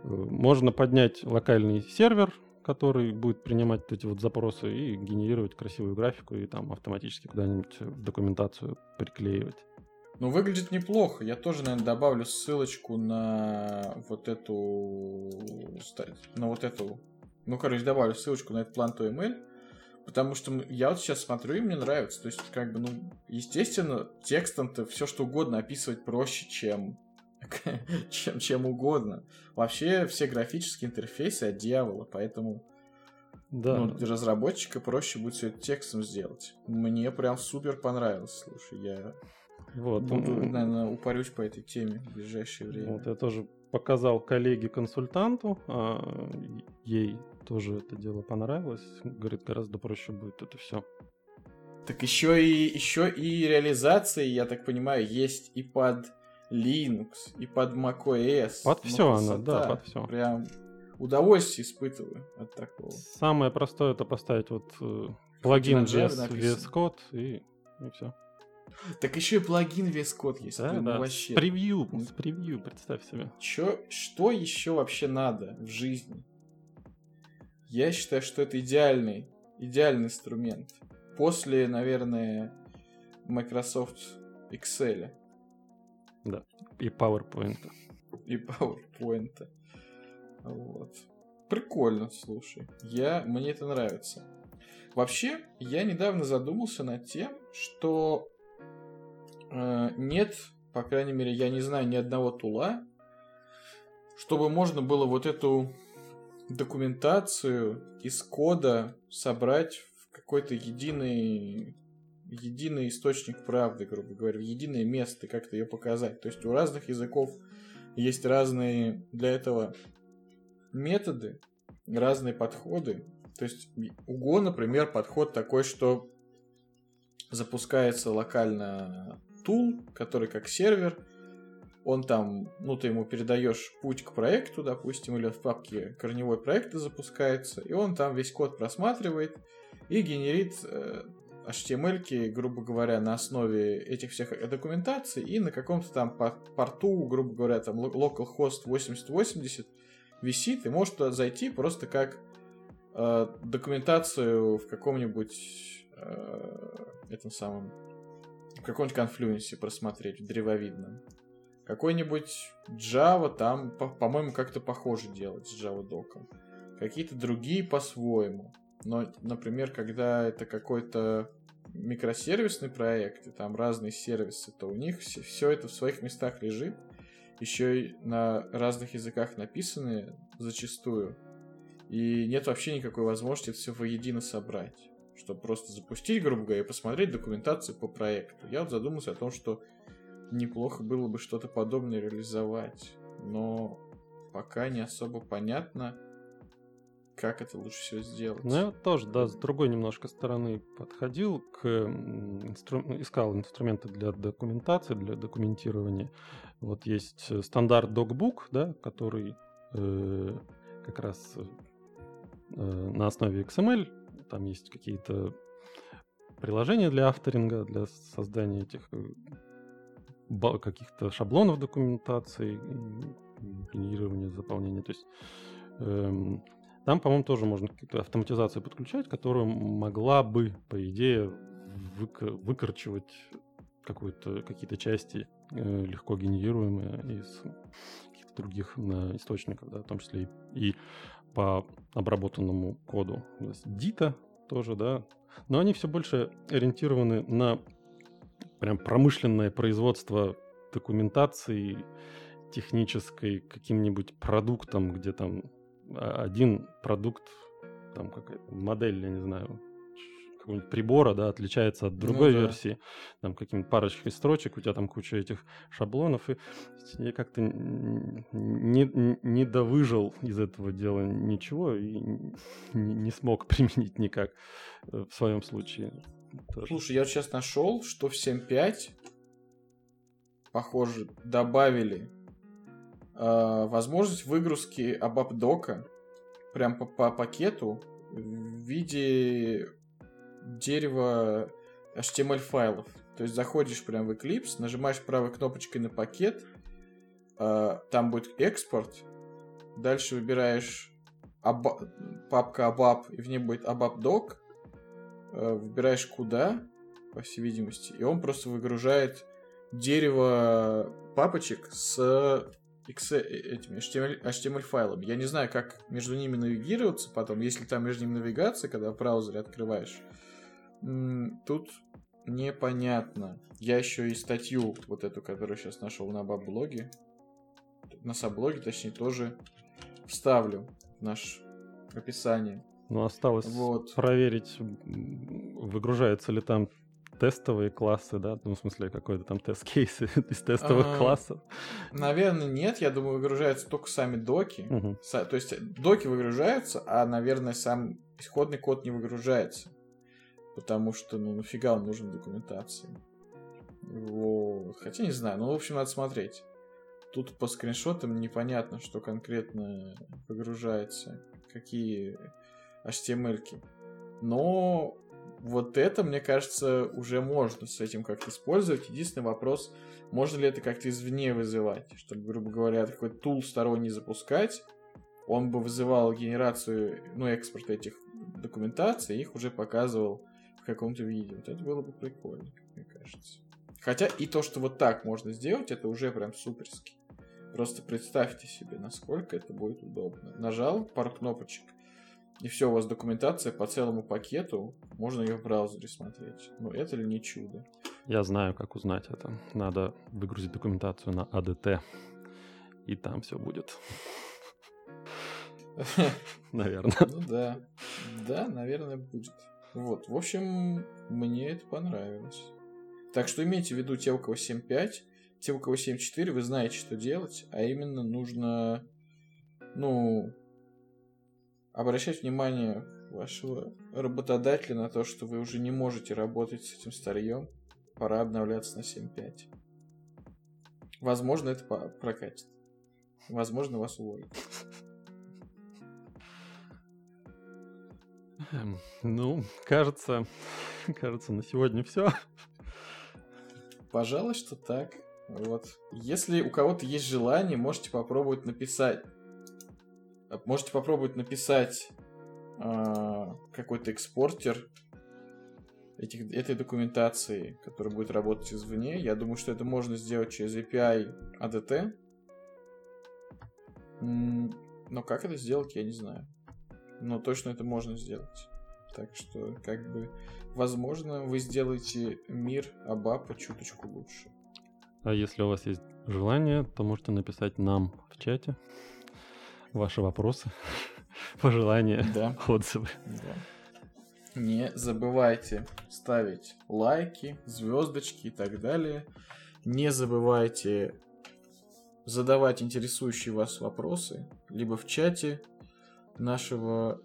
Можно поднять локальный сервер, который будет принимать эти вот запросы и генерировать красивую графику и там автоматически куда-нибудь документацию приклеивать. Ну, выглядит неплохо. Я тоже, наверное, добавлю ссылочку на вот эту... На вот эту... Ну, короче, добавлю ссылочку на этот план ML, потому что я вот сейчас смотрю, и мне нравится. То есть, как бы, ну, естественно, текстом-то все что угодно описывать проще, чем [laughs] чем, чем угодно. Вообще все графические интерфейсы от дьявола, поэтому да. ну, для разработчика проще будет все это текстом сделать. Мне прям супер понравилось, слушай, я вот. Буду, наверное, упорюсь по этой теме в ближайшее время. Вот я тоже показал коллеге-консультанту, а ей тоже это дело понравилось. Говорит, гораздо проще будет это все. Так еще и, еще и реализации, я так понимаю, есть и под Linux, и под macOS. Под ну, все она, да, под все. Прям удовольствие испытываю от такого. Самое простое это поставить вот э, плагин VS, VS Code и, и все. Так еще и плагин VS Code есть. Да, да. Вообще. С превью, с превью, представь себе. Чё, что еще вообще надо в жизни? я считаю, что это идеальный, идеальный инструмент. После, наверное, Microsoft Excel. Да, и PowerPoint. И PowerPoint. Вот. Прикольно, слушай. Я, мне это нравится. Вообще, я недавно задумался над тем, что нет, по крайней мере, я не знаю ни одного тула, чтобы можно было вот эту документацию из кода собрать в какой-то единый единый источник правды, грубо говоря, в единое место, как-то ее показать. То есть у разных языков есть разные для этого методы, разные подходы. То есть у Go, например, подход такой, что запускается локально тул, который как сервер, он там, ну, ты ему передаешь путь к проекту, допустим, или в папке корневой проект запускается, и он там весь код просматривает и генерит э, HTML, грубо говоря, на основе этих всех документаций и на каком-то там порту, грубо говоря, там localhost 8080 висит, и может туда зайти просто как э, документацию в каком-нибудь э, этом самом в каком-нибудь конфлюенсе просмотреть, в древовидном. Какой-нибудь Java там, по- по-моему, как-то похоже делать с Java доком. Какие-то другие по-своему. Но, например, когда это какой-то микросервисный проект, и там разные сервисы, то у них все, все это в своих местах лежит, еще и на разных языках написаны зачастую, и нет вообще никакой возможности это все воедино собрать, чтобы просто запустить, грубо говоря, и посмотреть документацию по проекту. Я вот задумался о том, что неплохо было бы что-то подобное реализовать, но пока не особо понятно, как это лучше всего сделать. Ну, я тоже, да, с другой немножко стороны подходил к инстру... искал инструменты для документации, для документирования. Вот есть э, стандарт DocBook, да, который э, как раз э, на основе XML. Там есть какие-то приложения для авторинга, для создания этих э, каких-то шаблонов документации, генерирования, заполнения. То есть эм, там, по-моему, тоже можно какую-то автоматизацию подключать, которая могла бы, по идее, выкр- выкорчевать какие-то части э, легко генерируемые из каких-то других да, источников, да, в том числе и, и по обработанному коду. Дита тоже, да. Но они все больше ориентированы на прям промышленное производство документации технической каким-нибудь продуктом, где там а, один продукт, там какая-то модель, я не знаю, прибора, да, отличается от другой ну, да. версии, там какими-то парочкой строчек, у тебя там куча этих шаблонов, и я как-то не, не довыжил из этого дела ничего и не смог [laughs] применить никак э, в своем случае. Тоже. Слушай, я сейчас нашел, что в 7.5, похоже, добавили э, возможность выгрузки ABAP-дока прям по, по пакету в виде дерева HTML файлов. То есть заходишь прям в Eclipse, нажимаешь правой кнопочкой на пакет, э, там будет экспорт, дальше выбираешь аба, папка ABAP, и в ней будет ABAP doc, э, выбираешь куда, по всей видимости, и он просто выгружает дерево папочек с Excel, этими HTML, HTML файлами. Я не знаю, как между ними навигироваться потом, если там между ними навигация, когда в браузере открываешь. Тут непонятно. Я еще и статью вот эту, которую сейчас нашел на баблоге, на саблоге, точнее, тоже вставлю в наш описание. Ну, осталось вот. проверить, выгружается ли там тестовые классы, да? Ну, в смысле, какой-то там тест-кейс [laughs] из тестовых а, классов. Наверное, нет. Я думаю, выгружаются только сами доки. Угу. То есть доки выгружаются, а, наверное, сам исходный код не выгружается. Потому что, ну, нафига он нужен документации. Вот. Хотя не знаю. Ну, в общем, надо смотреть. Тут по скриншотам непонятно, что конкретно выгружается. Какие HTML-ки. Но вот это, мне кажется, уже можно с этим как-то использовать. Единственный вопрос, можно ли это как-то извне вызывать, чтобы, грубо говоря, такой тул сторонний запускать, он бы вызывал генерацию, ну, экспорт этих документаций, их уже показывал каком-то виде. Вот это было бы прикольно, мне кажется. Хотя и то, что вот так можно сделать, это уже прям суперски. Просто представьте себе, насколько это будет удобно. Нажал пару кнопочек, и все, у вас документация по целому пакету, можно ее в браузере смотреть. Ну, это ли не чудо? Я знаю, как узнать это. Надо выгрузить документацию на ADT, и там все будет. [laughs] Наверное. Ну да. Да, наверное, будет. Вот, в общем, мне это понравилось. Так что имейте в виду те, у кого 7.5, те, у кого 7.4, вы знаете, что делать, а именно нужно, ну, обращать внимание вашего работодателя на то, что вы уже не можете работать с этим старьем, пора обновляться на 7.5. Возможно, это прокатит. Возможно, вас уволят. Ну, кажется, [laughs] кажется, на сегодня все. Пожалуй, что так. Вот. Если у кого-то есть желание, можете попробовать написать. Можете попробовать написать э, какой-то экспортер этих, этой документации, которая будет работать извне. Я думаю, что это можно сделать через API ADT. Но как это сделать, я не знаю но точно это можно сделать. Так что, как бы, возможно, вы сделаете мир Абапа чуточку лучше. А если у вас есть желание, то можете написать нам в чате ваши вопросы, [laughs] пожелания, да. [laughs] отзывы. Да. Не забывайте ставить лайки, звездочки и так далее. Не забывайте задавать интересующие вас вопросы либо в чате, нашего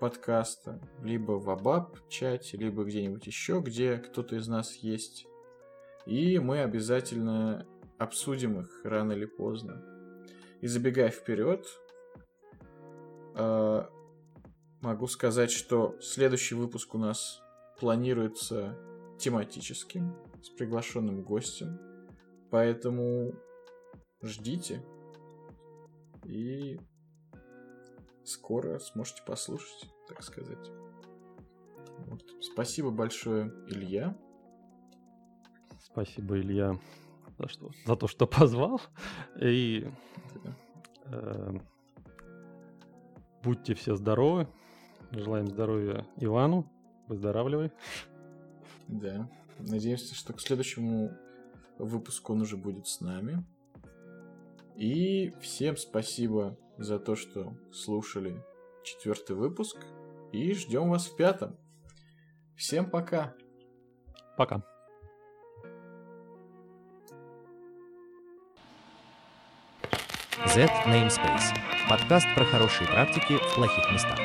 подкаста, либо в Абаб чате, либо где-нибудь еще, где кто-то из нас есть. И мы обязательно обсудим их рано или поздно. И забегая вперед, э, могу сказать, что следующий выпуск у нас планируется тематическим, с приглашенным гостем. Поэтому ждите. И скоро сможете послушать, так сказать. Вот. Спасибо большое, Илья. Спасибо, Илья, за, что, за то, что [laughs] позвал. И э, будьте все здоровы. Желаем здоровья Ивану. Выздоравливай. Да. Надеемся, что к следующему выпуску он уже будет с нами. И всем спасибо за то, что слушали четвертый выпуск. И ждем вас в пятом. Всем пока. Пока. Z Namespace. Подкаст про хорошие практики в плохих местах.